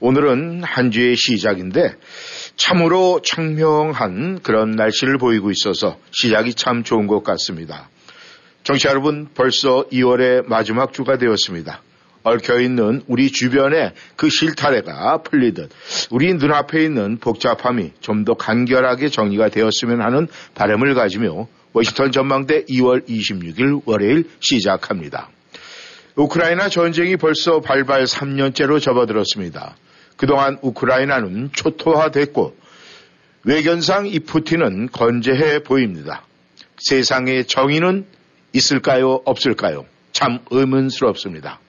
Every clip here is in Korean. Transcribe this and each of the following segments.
오늘은 한 주의 시작인데 참으로 청명한 그런 날씨를 보이고 있어서 시작이 참 좋은 것 같습니다. 정치 여러분 벌써 2월의 마지막 주가 되었습니다. 얽혀있는 우리 주변의 그 실타래가 풀리듯 우리 눈앞에 있는 복잡함이 좀 더 간결하게 정리가 되었으면 하는 바람을 가지며 워싱턴 전망대 2월 26일 월요일 시작합니다. 우크라이나 전쟁이 벌써 발발 3년째로 접어들었습니다. 그동안 우크라이나는 초토화됐고 외견상 이 푸틴은 건재해 보입니다. 세상의 정의는 있을까요? 없을까요? 참 의문스럽습니다.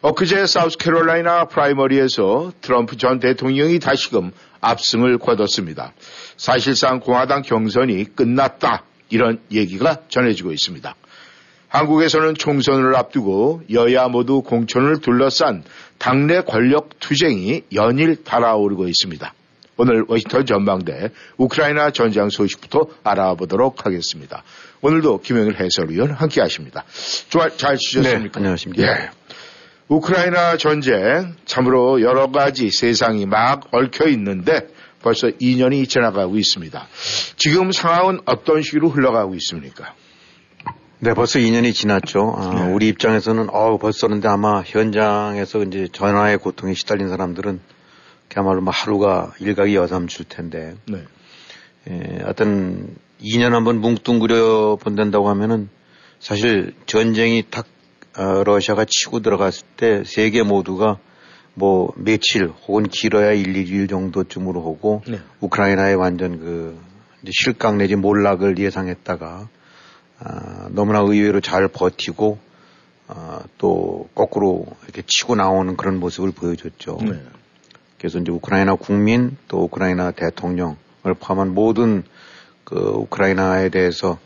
엊그제 사우스캐롤라이나 프라이머리에서 트럼프 전 대통령이 다시금 압승을 거뒀습니다. 사실상 공화당 경선이 끝났다 이런 얘기가 전해지고 있습니다. 한국에서는 총선을 앞두고 여야 모두 공천을 둘러싼 당내 권력 투쟁이 연일 달아오르고 있습니다. 오늘 워싱턴 전망대 우크라이나 전장 소식부터 알아보도록 하겠습니다. 오늘도 김영일 해설위원 함께 하십니다. 잘 쉬셨습니까? 네, 안녕하십니까. 예. 우크라이나 전쟁 참으로 여러 가지 세상이 막 얽혀 있는데 벌써 2년이 지나가고 있습니다. 지금 상황은 어떤 식으로 흘러가고 있습니까? 네, 벌써 2년이 지났죠. 아, 네. 우리 입장에서는 어 벌써 그런데 아마 현장에서 이제 전화의 고통에 시달린 사람들은 그야말로 뭐 하루가 일각이 여삼줄 텐데. 네. 예, 어떤 2년 한번 뭉뚱그려 본다고 하면은 사실 전쟁이 딱 어, 러시아가 치고 들어갔을 때 세계 모두가 뭐 며칠 혹은 길어야 1, 2일 정도쯤으로 하고 네. 우크라이나의 완전 그 실강 내지 몰락을 예상했다가 아, 너무나 의외로 잘 버티고 아, 또 거꾸로 이렇게 치고 나오는 그런 모습을 보여줬죠. 네. 그래서 이제 우크라이나 국민 또 우크라이나 대통령을 포함한 모든 그 우크라이나에 대해서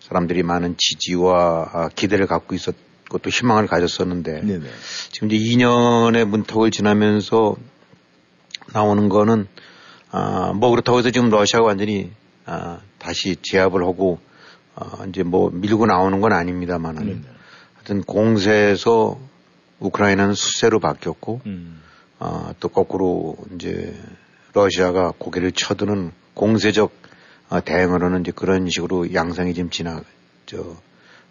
사람들이 많은 지지와 아, 기대를 갖고 있었 것도 희망을 가졌었는데 네네. 지금 이제 2년의 문턱을 지나면서 나오는 거는 아, 뭐 그렇다고 해서 지금 러시아가 완전히 아, 다시 제압을 하고 어, 이제 뭐 밀고 나오는 건 아닙니다만은 네, 네. 하여튼 공세에서 우크라이나는 수세로 바뀌었고 음. 어, 또 거꾸로 이제 러시아가 고개를 쳐드는 공세적 어, 대응으로는 이제 그런 식으로 양상이 지금 지나 저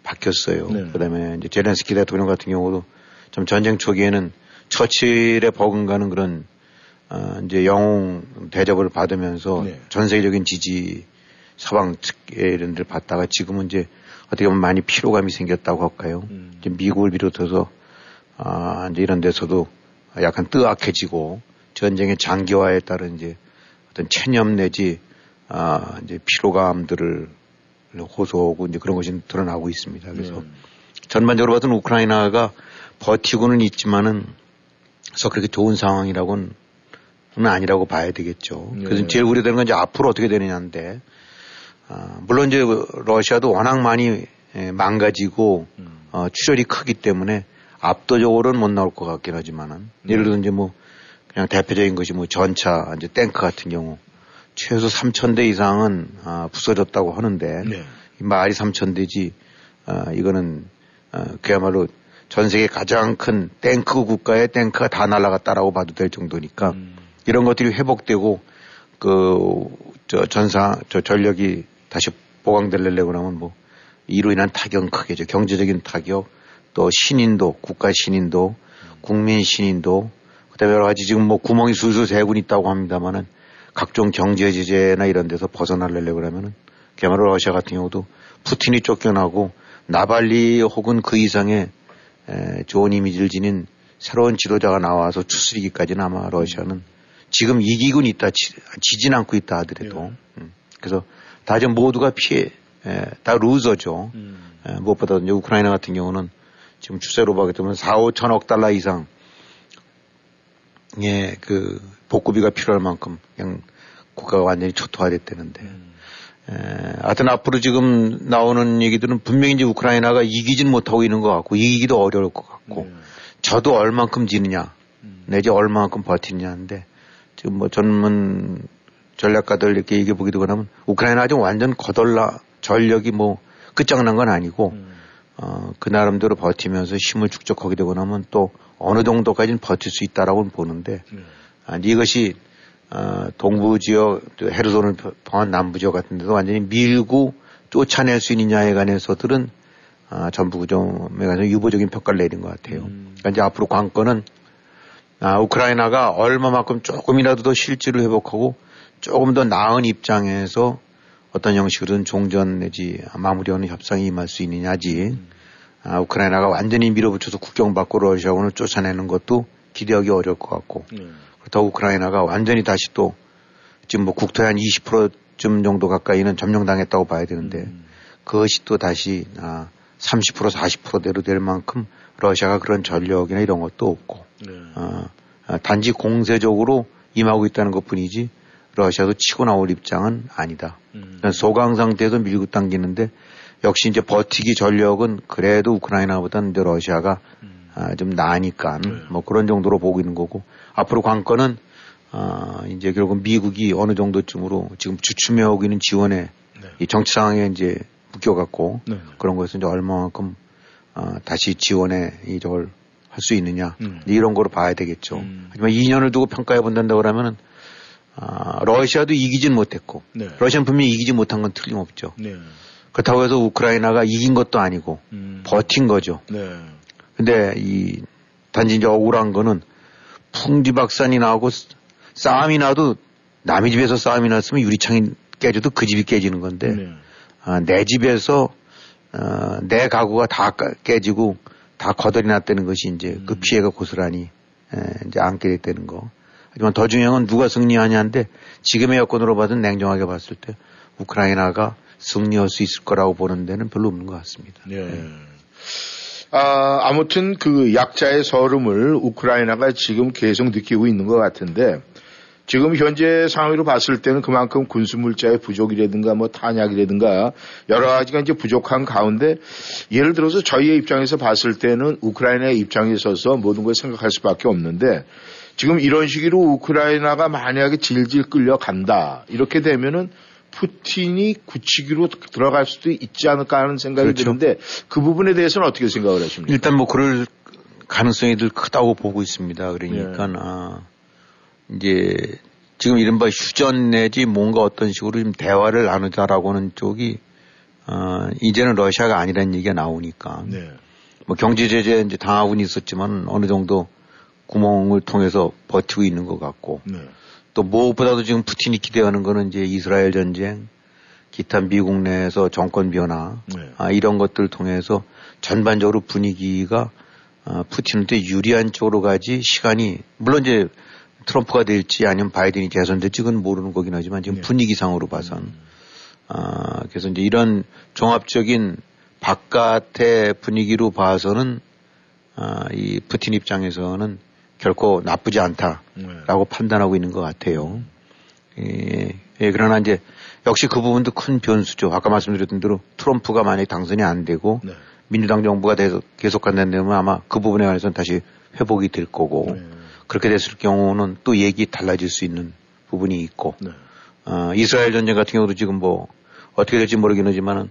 바뀌었어요. 네. 그다음에 이제 제렌스키 대통령 같은 경우도 좀 전쟁 초기에는 처칠에 버금가는 그런 어, 이제 영웅 대접을 받으면서 네. 전 세계적인 지지 서방 측에 이런 데를 받다가 지금은 이제 어떻게 보면 많이 피로감이 생겼다고 할까요? 음. 이제 미국을 비롯해서 아, 이제 이런 데서도 약간 뜨악해지고 전쟁의 장기화에 따른 이제 어떤 체념 내지 아, 이제 피로감들을 호소하고 이제 그런 것이 드러나고 있습니다. 그래서 음. 전반적으로 봐서는 우크라이나가 버티고는 있지만은 그래서 그렇게 좋은 상황이라고는 아니라고 봐야 되겠죠. 그래서 네. 제일 우려되는 건 이제 앞으로 어떻게 되느냐인데 어, 물론 이제 러시아도 워낙 많이 예, 망가지고 음. 어, 출혈이 크기 때문에 압도적으로는 못 나올 것 같긴 하지만은 음. 예를 들어 이제 뭐 그냥 대표적인 것이 뭐 전차 이제 탱크 같은 경우 최소 3천 대 이상은 아, 부서졌다고 하는데 네. 이 말이 3천 대지 아, 이거는 아, 그야말로 전 세계 가장 큰 탱크 국가의 탱크가 다 날아갔다라고 봐도 될 정도니까 음. 이런 것들이 회복되고 그 저 전사 저 전력이 다시 보강되려고 하면 뭐 이로 인한 타격은 크게죠. 경제적인 타격, 또 신인도, 국가 신인도, 국민 신인도, 그다음에 여러 가지 지금 뭐 구멍이 술술 새고 있다고 합니다만은 각종 경제 제재나 이런 데서 벗어나려고 그러면은 그야말로 러시아 같은 경우도 푸틴이 쫓겨나고 나발리 혹은 그 이상의 에, 좋은 이미지를 지닌 새로운 지도자가 나와서 추스리기까지는 아마 러시아는 지금 이기고 있다, 지, 진 않고 있다 하더라도. 네. 음. 그래서 다좀 모두가 피해, 에, 다 루저죠. 음. 에, 무엇보다 이제 우크라이나 같은 경우는 지금 추세로 보게 되면 4, 5천억 달러 이상 예, 그 복구비가 필요할 만큼 그냥 국가가 완전히 초토화됐다는데. 음. 에, 하여튼 앞으로 지금 나오는 얘기들은 분명히 이제 우크라이나가 이기진 못하고 있는 것 같고 이기기도 어려울 것 같고 네. 저도 얼만큼 지느냐 음. 내지 얼만큼 버티느냐 하는데 지금 뭐 전문 전략가들 이렇게 얘기해 보기도 그러면 우크라이나 아직 완전 거덜나 전력이 뭐 끝장난 건 아니고 음. 어, 그 나름대로 버티면서 힘을 축적하게 되고 나면 또 어느 정도까지는 버틸 수 있다라고 보는데 네. 아, 이것이 어, 동부 지역, 헤르손을 포함한 남부 지역 같은 데도 완전히 밀고 쫓아낼 수 있느냐에 관해서들은 아, 전부 그점에 관해서 유보적인 평가를 내린 것 같아요. 음. 그러니까 이제 앞으로 관건은 아, 우크라이나가 얼마만큼 조금이라도 더 실질을 회복하고 조금 더 나은 입장에서 어떤 형식으로든 종전 내지 마무리하는 협상이 임할 수 있느냐지. 음. 아, 우크라이나가 완전히 밀어붙여서 국경 밖으로 러시아군을 쫓아내는 것도 기대하기 어려울 것 같고. 음. 더 우크라이나가 완전히 다시 또 지금 뭐 국토의 한 20%쯤 정도 가까이는 점령당했다고 봐야 되는데 음. 그것이 또 다시 아, 30% 40%대로 될 만큼 러시아가 그런 전력이나 이런 것도 없고 네. 어, 단지 공세적으로 임하고 있다는 것 뿐이지 러시아도 치고 나올 입장은 아니다. 음. 소강 상태에서 밀고 당기는데 역시 이제 버티기 전력은 그래도 우크라이나보다는 이제 러시아가 음. 아, 좀 나으니까 네. 뭐 그런 정도로 보고 있는 거고 앞으로 관건은 아, 이제 결국 미국이 어느 정도쯤으로 지금 주춤해 오고 있는 지원에 네. 이 정치 상황에 이제 묶여갖고 네. 그런 것을 이제 얼마만큼 아, 다시 지원에 이걸 할 수 있느냐 음. 이런 거로 봐야 되겠죠. 음. 하지만 2년을 두고 평가해 본다고 그러면은 아, 러시아도 이기진 못했고 네. 러시아는 분명히 이기지 못한 건 틀림없죠. 네. 그렇다고 해서 우크라이나가 이긴 것도 아니고 음. 버틴 거죠. 네. 근데 이 단지 이제 억울한 거는 풍지 박산이 나고 싸움이 나도 남의 집에서 싸움이 났으면 유리창이 깨져도 그 집이 깨지는 건데 네. 아, 내 집에서 어, 내 가구가 다 깨지고 다 거덜이 났다는 것이 이제 그 음. 그 피해가 고스란히 에, 이제 안게 됐다는 거. 하지만 더 중요한 건 누가 승리하냐인데 지금의 여건으로 봐도 냉정하게 봤을 때 우크라이나가 승리할 수 있을 거라고 보는 데는 별로 없는 것 같습니다. 네. 네. 아, 아무튼 그 약자의 서름을 우크라이나가 지금 계속 느끼고 있는 것 같은데 지금 현재 상황으로 봤을 때는 그만큼 군수물자의 부족이라든가 뭐 탄약이라든가 여러 가지가 이제 부족한 가운데 예를 들어서 저희의 입장에서 봤을 때는 우크라이나의 입장에 서서 모든 걸 생각할 수밖에 없는데 지금 이런 식으로 우크라이나가 만약에 질질 끌려간다 이렇게 되면은 푸틴이 굳히기로 들어갈 수도 있지 않을까 하는 생각이 그렇죠. 드는데 그 부분에 대해서는 어떻게 생각을 하십니까? 일단 뭐 그럴 가능성이 늘 크다고 보고 있습니다. 그러니까 네. 아, 이제 지금 이른바 휴전 내지 뭔가 어떤 식으로 좀 대화를 나누자라고 하는 쪽이 어, 이제는 러시아가 아니라는 얘기가 나오니까 네. 뭐 경제 제재 이제 당하고는 있었지만 어느 정도 구멍을 통해서 버티고 있는 것 같고 네. 또 무엇보다도 지금 푸틴이 기대하는 거는 이제 이스라엘 전쟁, 기타 미국 내에서 정권 변화 네. 아, 이런 것들을 통해서 전반적으로 분위기가 아, 푸틴한테 유리한 쪽으로 가지 시간이 물론 이제 트럼프가 될지 아니면 바이든이 개선될지 그건 모르는 거긴 하지만 지금 네. 분위기상으로 봐선 음. 아, 그래서 이제 이런 종합적인 바깥의 분위기로 봐서는 아, 이 푸틴 입장에서는 결코 나쁘지 않다라고 네. 판단하고 있는 것 같아요. 예, 예, 그러나 이제 역시 그 부분도 큰 변수죠. 아까 말씀드렸던 대로 트럼프가 만약에 당선이 안 되고 네. 민주당 정부가 계속 간다면 아마 그 부분에 관해서는 다시 회복이 될 거고 네. 그렇게 됐을 경우는 또 얘기 달라질 수 있는 부분이 있고 네. 어, 이스라엘 전쟁 같은 경우도 지금 뭐 어떻게 될지 모르긴 하지만은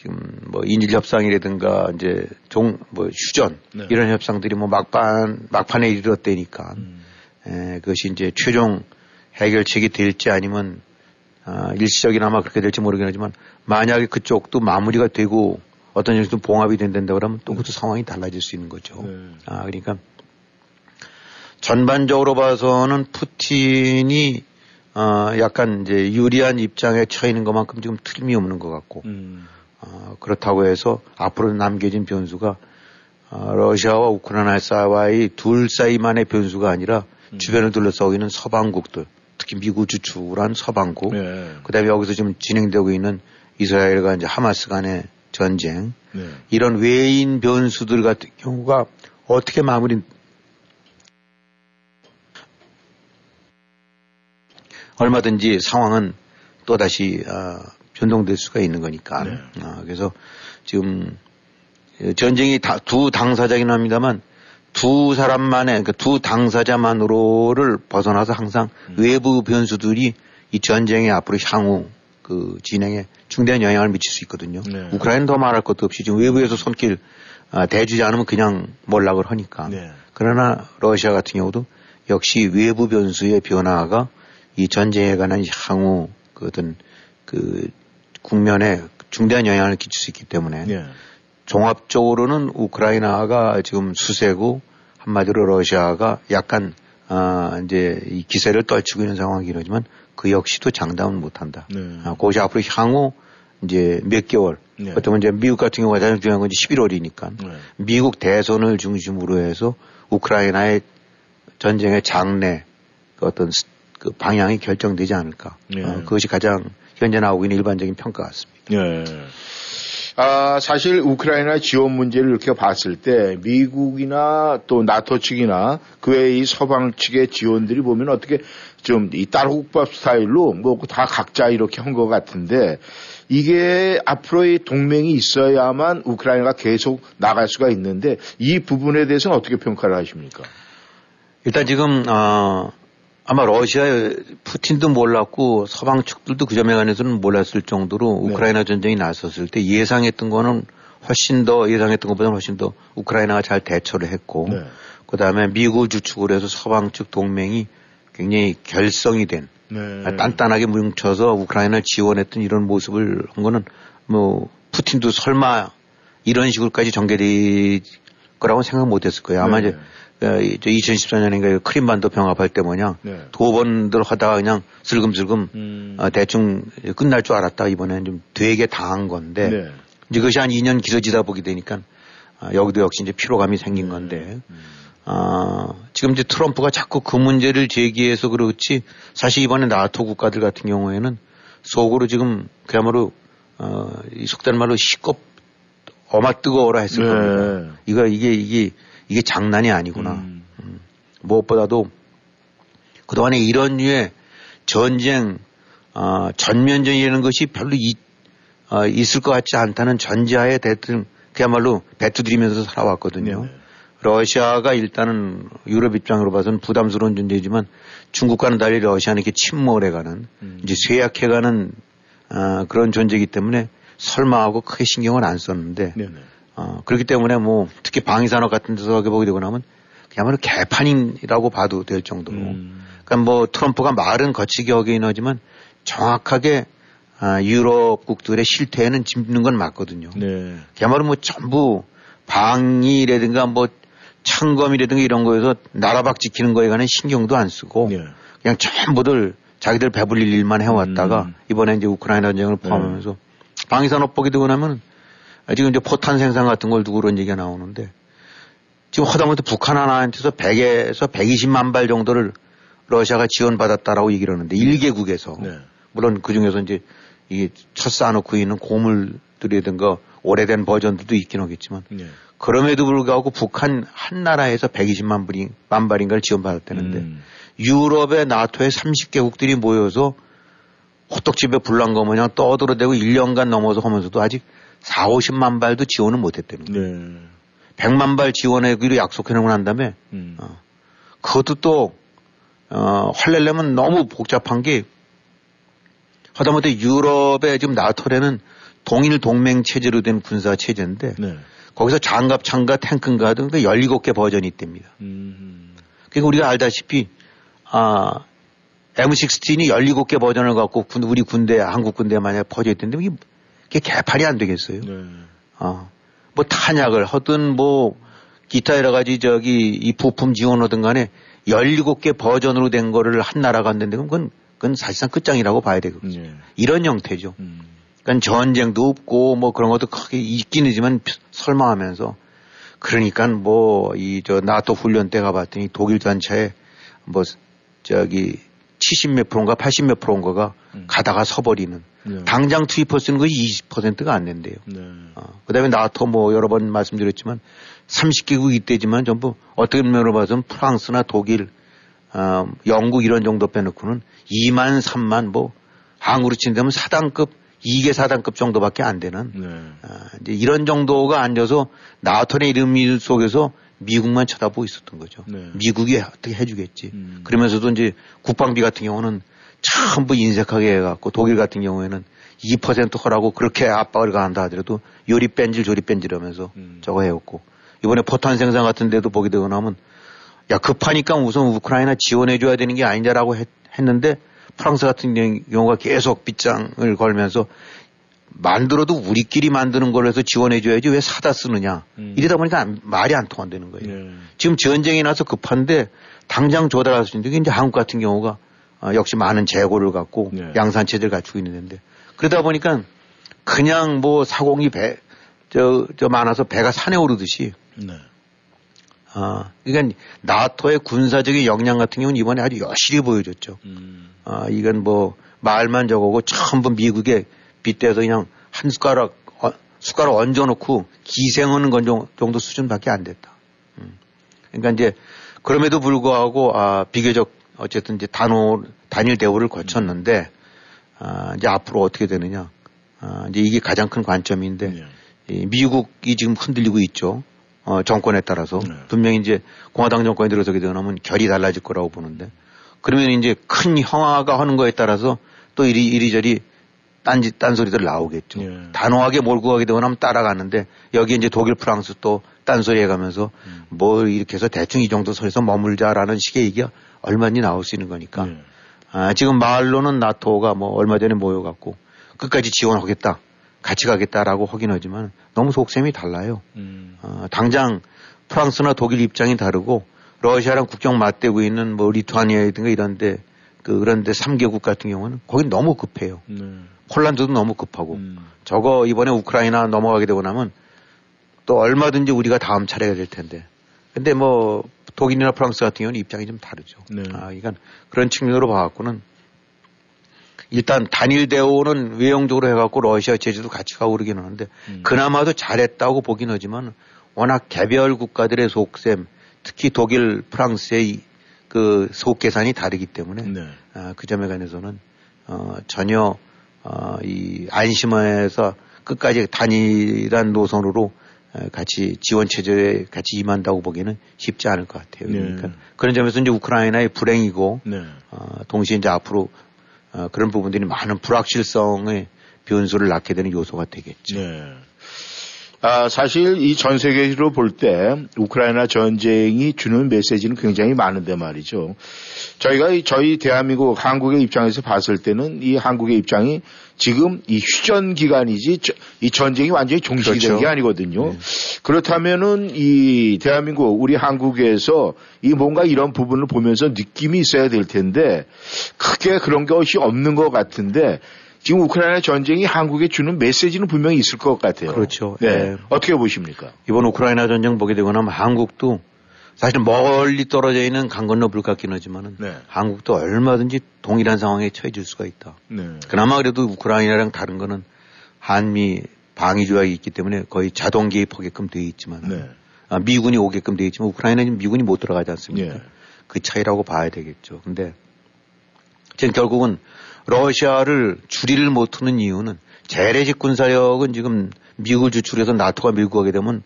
지금 뭐 인질 협상이라든가 이제 종 뭐 휴전 네. 이런 협상들이 뭐 막판 막판에 이르렀다니까 음. 에, 그것이 이제 최종 해결책이 될지 아니면 아, 일시적이나마 그렇게 될지 모르긴 하지만 만약에 그쪽도 마무리가 되고 어떤 형식으로 봉합이 된다 그러면 또 그것도 상황이 달라질 수 있는 거죠. 네. 아 그러니까 전반적으로 봐서는 푸틴이 어, 약간 이제 유리한 입장에 처해 있는 것만큼 지금 틀림이 없는 것 같고 음. 어, 그렇다고 해서 앞으로 남겨진 변수가 어, 러시아와 우크라이나 사이의 둘 사이만의 변수가 아니라 음. 주변을 둘러싸고 있는 서방국들, 특히 미국 주축한 서방국, 네. 그다음에 여기서 지금 진행되고 있는 이스라엘과 이제 하마스 간의 전쟁, 네. 이런 외인 변수들 같은 경우가 어떻게 마무리 얼마든지 상황은 또 다시 어, 변동될 수가 있는 거니까. 네. 어, 그래서 지금 전쟁이 다, 두 당사자긴 합니다만 두 사람만의 그러니까 두 당사자만으로를 벗어나서 항상 음. 외부 변수들이 이 전쟁의 앞으로 향후 그 진행에 중대한 영향을 미칠 수 있거든요. 네. 우크라이나는 더 말할 것도 없이 지금 외부에서 손길 아, 대주지 않으면 그냥 몰락을 하니까. 네. 그러나 러시아 같은 경우도 역시 외부 변수의 변화가 이 전쟁에 관한 향후 그 어떤 그 국면에 중대한 영향을 끼칠 수 있기 때문에 네. 종합적으로는 우크라이나가 지금 수세고 한마디로 러시아가 약간 아 이제 이 기세를 떨치고 있는 상황이긴 하지만 그 역시도 장담은 못한다. 네. 아, 그것이 앞으로 향후 이제 몇 개월. 네. 어쩌면 이제 미국 같은 경우가 가장 중요한 건 11월이니까 네. 미국 대선을 중심으로 해서 우크라이나의 전쟁의 장래 그 어떤 그 방향이 결정되지 않을까. 네. 어, 그것이 가장 현재 나오고 있는 일반적인 평가 같습니다. 네. 아, 사실 우크라이나 지원 문제를 이렇게 봤을 때 미국이나 또 나토 측이나 그 외의 서방 측의 지원들이 보면 어떻게 좀이 딸국밥 스타일로 뭐 다 각자 이렇게 한 것 같은데 이게 앞으로의 동맹이 있어야만 우크라이나가 계속 나갈 수가 있는데 이 부분에 대해서는 어떻게 평가를 하십니까? 일단 지금 어, 아마 러시아 푸틴도 몰랐고 서방 측들도 그 점에 관해서는 몰랐을 정도로 네. 우크라이나 전쟁이 나섰을 때 예상했던 거는 훨씬 더 예상했던 것보다는 훨씬 더 우크라이나가 잘 대처를 했고 네. 그 다음에 미국을 주축으로 해서 서방 측 동맹이 굉장히 결성이 된 네. 단단하게 뭉쳐서 우크라이나를 지원했던 이런 모습을 한 거는 뭐 푸틴도 설마 이런 식으로까지 전개될 거라고 생각 못 했을 거예요. 아마 네. 이제 2014년인가 어, 크림반도 병합할 때 뭐냐 네. 두 번들 하다가 그냥 슬금슬금 음. 어, 대충 끝날 줄 알았다 이번에는 좀 되게 당한 건데 네. 이제 그것이 한 2년 길어지다 보게 되니까 어, 여기도 역시 이제 피로감이 생긴 네. 건데 음. 어, 지금 이제 트럼프가 자꾸 그 문제를 제기해서 그렇지 사실 이번에 나토 국가들 같은 경우에는 속으로 지금 그야말로 어, 이 속된 말로 시겁 어마 뜨거워라 했을 네. 겁니다. 이거 이게 이게 이게 장난이 아니구나. 음. 음. 무엇보다도 그동안에 이런 류의 전쟁, 어, 전면전이라는 것이 별로 이, 어, 있을 것 같지 않다는 전제하에 대통령 그야말로 배투들이면서 살아왔거든요. 네 러시아가 일단은 유럽 입장으로 봐서는 부담스러운 존재지만 중국과는 달리 러시아는 이렇게 침몰해가는 음. 이제 쇠약해가는 어, 그런 존재이기 때문에 설마하고 크게 신경을 안 썼는데 네네. 어, 그렇기 때문에 뭐 특히 방위산업 같은 데서 보게 되고 나면 그야말로 개판이라고 봐도 될 정도로. 음. 그러니까 뭐 트럼프가 말은 거치게 하긴 하지만 정확하게 아, 유럽국들의 실태에는 짚는 건 맞거든요. 네. 그야말로 뭐 전부 방위라든가 뭐 창검이라든가 이런 거에서 나라 밖 지키는 거에 관한 신경도 안 쓰고 네. 그냥 전부들 자기들 배불릴 일만 해왔다가 음. 이번에 이제 우크라이나 전쟁을 포함하면서 네. 방위산업 보게 되고 나면 지금 이제 포탄 생산 같은 걸 두고 그런 얘기가 나오는데 지금 하다못해 북한 하나한테서 100에서 120만 발 정도를 러시아가 지원받았다라고 얘기를 하는데 1개국에서 네. 물론 그 중에서 이제 이게 첫 쌓아놓고 있는 고물들이든가 오래된 버전들도 있긴 하겠지만 네. 그럼에도 불구하고 북한 한 나라에서 120만 발이, 만 발인가를 지원받았다는데 음. 유럽의 나토의 30개국들이 모여서 호떡집에 불난 거 마냥 떠들어대고 1년간 넘어서 하면서도 아직 4, 50만 발도 지원을 못 했다는 거예요. 네. 100만 발 지원하기로 약속해 놓고 난 다음에, 음. 어, 그것도 또, 어, 할래려면 너무 복잡한 게, 하다못해 유럽의 지금 나토라는 동일 동맹 체제로 된 군사 체제인데, 네. 거기서 장갑, 창갑, 탱크인가 등 17개 버전이 있답니다. 음. 그러니까 우리가 알다시피, 아, M16이 17개 버전을 갖고 군, 우리 군대, 한국 군대에 만약에 퍼져 있던데, 이게 개판이 안 되겠어요. 네. 어. 뭐 탄약을 하든 뭐 기타 여러 가지 저기 이 부품 지원하든 간에 17개 버전으로 된 거를 한 나라가 안는데 그건, 그건 사실상 끝장이라고 봐야 되거든요. 네. 이런 형태죠. 음. 그러니까 전쟁도 없고 뭐 그런 것도 크게 있긴 하지만 설마 하면서 그러니까 뭐 이 저 나토 훈련 때 가봤더니 독일 단차에 뭐 저기 70몇 프로인가 80몇 프로인가가 음. 가다가 서버리는 네. 당장 투입할 수 있는 것이 20%가 안 된대요. 네. 어, 그 다음에 나토 뭐 여러 번 말씀드렸지만 30개국 이때지만 전부 어떻게 면으로 봐서는 프랑스나 독일 어, 영국 이런 정도 빼놓고는 2만, 3만 뭐 항으로 친다면 사단급 2개 사단급 정도밖에 안 되는 네. 어, 이제 이런 정도가 앉아서 나토의 이름 속에서 미국만 쳐다보고 있었던 거죠. 네. 미국이 어떻게 해주겠지. 음. 그러면서도 이제 국방비 같은 경우는 전부 인색하게 해갖고 독일 같은 경우에는 2% 허라고 그렇게 압박을 가한다 하더라도 요리 뺀질 조리 뺀질 하면서 음. 저거 해왔고 이번에 포탄 생산 같은 데도 보게 되고 나면 야 급하니까 우선 우크라이나 지원해줘야 되는 게 아니냐라고 했, 했는데 프랑스 같은 경우가 계속 빗장을 걸면서 만들어도 우리끼리 만드는 걸로 해서 지원해줘야지 왜 사다 쓰느냐. 음. 이러다 보니까 안, 말이 안 통한다는 거예요. 네. 지금 전쟁이 나서 급한데 당장 조달할 수 있는 게 이제 한국 같은 경우가 어, 역시 많은 재고를 갖고 네. 양산체제를 갖추고 있는데 그러다 보니까 그냥 뭐 사공이 배, 저, 저 많아서 배가 산에 오르듯이 네. 아, 그러니까 나토의 군사적인 역량 같은 경우는 이번에 아주 여실히 보여줬죠. 음. 아, 이건 뭐 말만 저거고 전부 미국에 빗대서 그냥 한 숟가락, 어, 숟가락 얹어놓고 기생하는 건 정도 수준밖에 안 됐다. 음. 그러니까 이제 그럼에도 불구하고 아, 비교적 어쨌든 이제 단호, 단일 대우를 거쳤는데 아, 이제 앞으로 어떻게 되느냐. 아, 이제 이게 가장 큰 관점인데 네. 이 미국이 지금 흔들리고 있죠. 어, 정권에 따라서 네. 분명히 이제 공화당 정권이 들어서게 되면 결이 달라질 거라고 보는데 그러면 이제 큰 형아가 하는 거에 따라서 또 이리, 이리저리 딴짓, 딴소리들 나오겠죠. 예. 단호하게 몰고 가게 되면 따라가는데 여기 이제 독일, 프랑스 또 딴소리 해가면서 음. 뭐 이렇게 해서 대충 이 정도 선에서 머물자라는 식의 얘기가 얼마든지 나올 수 있는 거니까. 예. 아, 지금 말로는 나토가 뭐 얼마 전에 모여갖고 끝까지 지원하겠다. 같이 가겠다라고 하긴 하지만 너무 속셈이 달라요. 음. 어, 당장 프랑스나 독일 입장이 다르고 러시아랑 국경 맞대고 있는 뭐 리투아니아라든가 이런데 그 그런데 3개국 같은 경우는 거기 너무 급해요. 네. 폴란드도 너무 급하고 음. 저거 이번에 우크라이나 넘어가게 되고 나면 또 얼마든지 우리가 다음 차례가 될 텐데. 근데 뭐 독일이나 프랑스 같은 경우는 입장이 좀 다르죠. 네. 아, 이건 그런 측면으로 봐갖고는 일단 단일 대우는 외형적으로 해갖고 러시아 제재도 같이 가고 그러긴 하는데 음. 그나마도 잘했다고 보긴 하지만 워낙 개별 국가들의 속셈 특히 독일, 프랑스의 그 속계산이 다르기 때문에 네. 어, 그 점에 관해서는 어, 전혀 어, 이 안심해서 끝까지 단일한 노선으로 어, 같이 지원 체제에 같이 임한다고 보기에는 쉽지 않을 것 같아요. 네. 그러니까 그런 점에서 이제 우크라이나의 불행이고 네. 어, 동시에 이제 앞으로 어, 그런 부분들이 많은 불확실성의 변수를 낳게 되는 요소가 되겠죠. 네. 아, 사실 이 전 세계로 볼 때 우크라이나 전쟁이 주는 메시지는 굉장히 많은데 말이죠. 저희가 저희 대한민국 한국의 입장에서 봤을 때는 이 한국의 입장이 지금 이 휴전 기간이지 이 전쟁이 완전히 종식이 그렇죠. 된게 아니거든요. 네. 그렇다면은 이 대한민국 우리 한국에서 이 뭔가 이런 부분을 보면서 느낌이 있어야 될 텐데 크게 그런 것이 없는 것 같은데 지금 우크라이나 전쟁이 한국에 주는 메시지는 분명히 있을 것 같아요. 그렇죠. 네. 네. 어떻게 보십니까? 이번 우크라이나 전쟁 보게 되거나 한국도 사실 멀리 떨어져 있는 강 건너 불 같긴 하지만은 네. 한국도 얼마든지 동일한 상황에 처해질 수가 있다. 네. 그나마 그래도 우크라이나랑 다른 거는 한미 방위 조약이 있기 때문에 거의 자동 개입하게끔 되어 있지만 네. 아, 미군이 오게끔 되어 있지만 우크라이나는 미군이 못 들어가지 않습니까? 네. 그 차이라고 봐야 되겠죠. 근데 지금 결국은 러시아를 줄이를 못하는 이유는 재래식 군사력은 지금 미국을 주출해서 나토가 밀고 가게 되면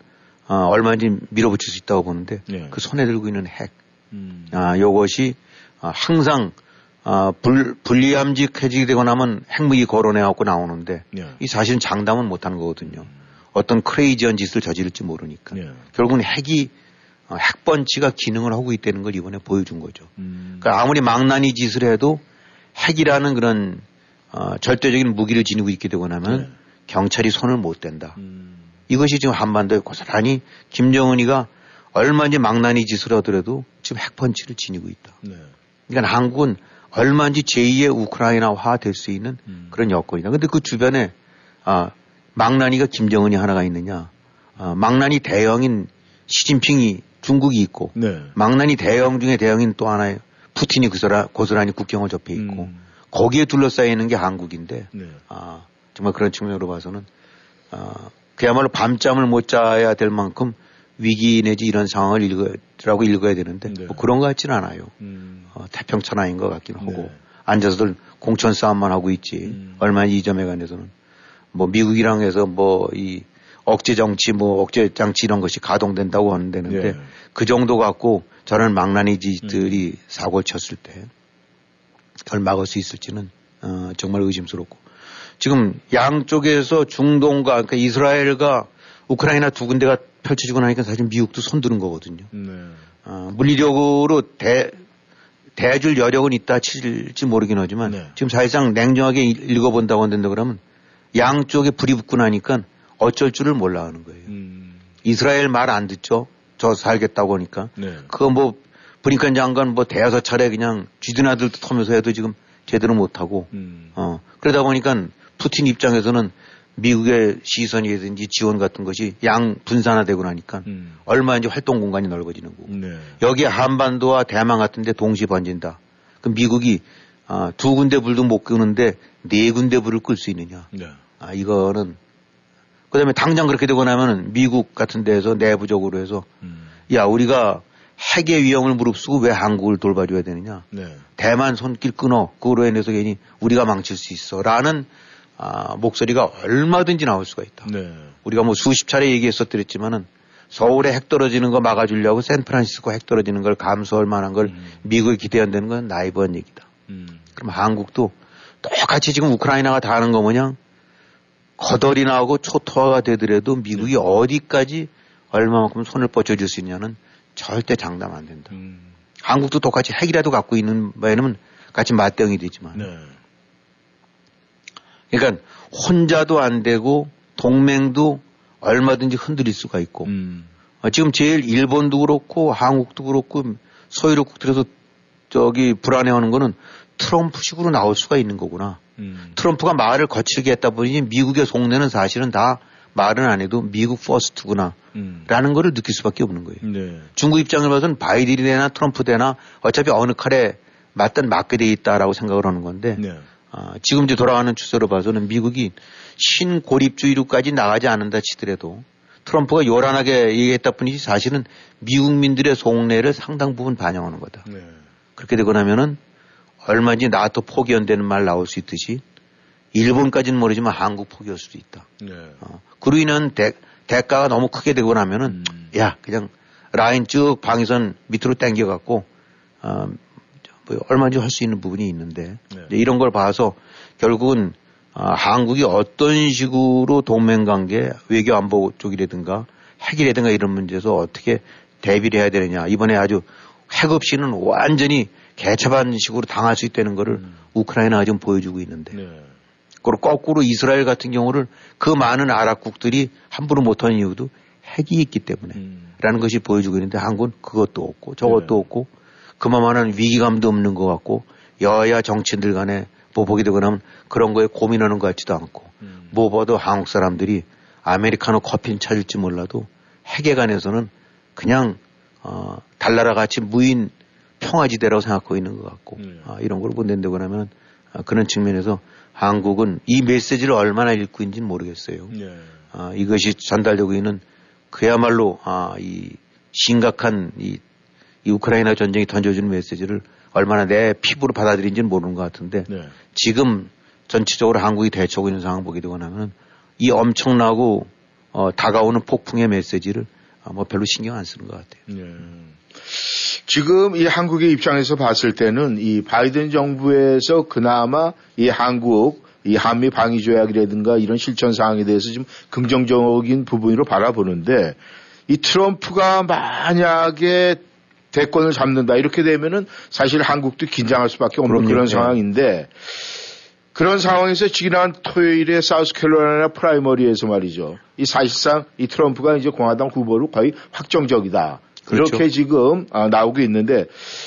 어, 얼마든지 밀어붙일 수 있다고 보는데 네. 그 손에 들고 있는 핵, 음. 아, 요것이 어, 항상 어, 불, 불리함직해지게 되고 나면 핵무기 거론해갖고 나오는데 네. 이 사실은 장담은 못하는 거거든요. 음. 어떤 크레이지한 짓을 저지를지 모르니까 네. 결국은 핵이 어, 핵번치가 기능을 하고 있다는 걸 이번에 보여준 거죠. 음. 그러니까 아무리 망나니 짓을 해도 핵이라는 그런 어, 절대적인 무기를 지니고 있게 되고 나면 네. 경찰이 손을 못 댄다. 음. 이것이 지금 한반도에 고스란히 김정은이가 얼마인지 망나니 짓을 하더라도 지금 핵펀치를 지니고 있다. 네. 그러니까 한국은 얼마인지 제2의 우크라이나화 될 수 있는 음. 그런 여건이다. 근데 그 주변에 아, 망나니가 김정은이 하나가 있느냐. 아, 망나니 대형인 시진핑이 중국이 있고 네. 망나니 대형 중에 대형인 또 하나의 푸틴이 그서라, 고스란히 국경을 접해 있고 음. 거기에 둘러싸여 있는 게 한국인데 네. 아, 정말 그런 측면으로 봐서는 아, 그야말로 밤잠을 못 자야 될 만큼 위기 내지 이런 상황을 읽으라고 읽어야 되는데 네. 뭐 그런 것 같지는 않아요. 음. 어, 태평천하인 것 같기는 하고 네. 앉아서들 공천 싸움만 하고 있지. 음. 얼마 이 점에 관해서는 뭐 미국이랑 해서 뭐 이 억제 정치 뭐 억제 장치 이런 것이 가동된다고 하는 데는데 네. 그 정도 갖고 저는 망나니지들이 음. 사고를 쳤을 때 그걸 막을 수 있을지는 어, 정말 의심스럽고 지금 양쪽에서 중동과 그러니까 이스라엘과 우크라이나 두 군데가 펼쳐지고 나니까 사실 미국도 손드는 거거든요. 네. 어, 물리력으로 대, 대줄 여력은 있다 칠지 모르긴 하지만 네. 지금 사실상 냉정하게 읽어본다고 한다 그러면 양쪽에 불이 붙고 나니까 어쩔 줄을 몰라 하는 거예요. 음. 이스라엘 말 안 듣죠. 저 살겠다고 하니까. 네. 그거 뭐 브링컨 장관 뭐 대여섯 차례 그냥 쥐든 아들 터면서 해도 지금 제대로 못하고 음. 어 그러다 보니까 푸틴 입장에서는 미국의 시선이든지 지원 같은 것이 양 분산화되고 나니까 음. 얼마인지 활동 공간이 넓어지는 거고 네. 여기에 한반도와 대만 같은 데 동시에 번진다. 그럼 미국이 아, 두 군데 불도 못 끄는데 네 군데 불을 끌 수 있느냐. 네. 아, 이거는 그 다음에 당장 그렇게 되고 나면은 미국 같은 데에서 내부적으로 해서 음. 야 우리가 핵의 위험을 무릅쓰고 왜 한국을 돌봐줘야 되느냐. 네. 대만 손길 끊어. 그로 인해서 괜히 우리가 망칠 수 있어 라는 아, 목소리가 얼마든지 나올 수가 있다. 네. 우리가 뭐 수십 차례 얘기했었더랬지만은 서울에 핵 떨어지는 거 막아주려고 샌프란시스코 핵 떨어지는 걸 감수할 만한 걸 음. 미국이 기대한다는 건 나이브한 얘기다. 음. 그럼 한국도 똑같이 지금 우크라이나가 다 하는 거 뭐냐? 거덜이 나오고 초토화가 되더라도 미국이 네. 어디까지 얼마만큼 손을 뻗쳐줄 수 있냐는 절대 장담 안 된다. 음. 한국도 똑같이 핵이라도 갖고 있는 바에는 같이 맞대응이 되지만. 네. 그러니까 혼자도 안 되고 동맹도 얼마든지 흔들릴 수가 있고. 음. 어, 지금 제일 일본도 그렇고 한국도 그렇고 소유력국들에서 저기 불안해하는 거는 트럼프식으로 나올 수가 있는 거구나. 음. 트럼프가 말을 거칠게 했다 보니 미국의 속내는 사실은 다 말은 안 해도 미국 퍼스트구나. 음. 라는 거를 느낄 수밖에 없는 거예요. 네. 중국 입장을 봐서는 바이든이 되나 트럼프 되나 어차피 어느 칼에 맞든 맞게 돼 있다라고 생각을 하는 건데 네. 어, 지금 이제 돌아가는 추세로 봐서는 미국이 신고립주의로까지 나가지 않는다 치더라도 트럼프가 요란하게 얘기했다 뿐이지 사실은 미국민들의 속내를 상당 부분 반영하는 거다. 네. 그렇게 되고 나면은 얼마든지 나토 포기한다는 말 나올 수 있듯이 일본까지는 모르지만 한국 포기할 수도 있다. 네. 어, 그로 인한 대, 대가가 너무 크게 되고 나면은 음. 야 그냥 라인 쭉 방위선 밑으로 당겨갖고 어, 뭐 얼마든지 할 수 있는 부분이 있는데 네. 이런 걸 봐서 결국은 아, 한국이 어떤 식으로 동맹관계 외교 안보 쪽이라든가 핵이라든가 이런 문제에서 어떻게 대비를 해야 되느냐 이번에 아주 핵 없이는 완전히 개차반식으로 당할 수 있다는 거를 음. 우크라이나가 지금 보여주고 있는데 네. 그리고 거꾸로 이스라엘 같은 경우를 그 많은 아랍국들이 함부로 못하는 이유도 핵이 있기 때문에 음. 라는 것이 보여주고 있는데 한국은 그것도 없고 저것도 네. 없고 그만한 위기감도 없는 것 같고 여야 정치인들 간에 보복이 되거나 하면 그런 거에 고민하는 것 같지도 않고 음. 무엇보다도 한국 사람들이 아메리카노 커피는 찾을지 몰라도 핵에 관해서는 그냥 어, 달나라 같이 무인 평화지대라고 생각하고 있는 것 같고 음. 아, 이런 걸 본다고 하면 아, 그런 측면에서 한국은 이 메시지를 얼마나 읽고 있는지는 모르겠어요. 네. 아, 이것이 전달되고 있는 그야말로 아, 이 심각한 이, 이 우크라이나 전쟁이 던져주는 메시지를 얼마나 내 피부로 받아들인지는 모르는 것 같은데 네. 지금 전체적으로 한국이 대처하고 있는 상황 보게 되고 나면 이 엄청나고 어, 다가오는 폭풍의 메시지를 어, 뭐 별로 신경 안 쓰는 것 같아요. 네. 지금 이 한국의 입장에서 봤을 때는 이 바이든 정부에서 그나마 이 한국 이 한미 방위 조약이라든가 이런 실천 사항에 대해서 좀 긍정적인 부분으로 바라보는데 이 트럼프가 만약에 대권을 잡는다 이렇게 되면은 사실 한국도 긴장할 수밖에 없는 그럼요. 그런 상황인데 그런 상황에서 지난 토요일에 사우스캐롤라이나 프라이머리에서 말이죠. 이 사실상 이 트럼프가 이제 공화당 후보로 거의 확정적이다. 그렇죠. 이렇게 지금 아, 나오고 있는데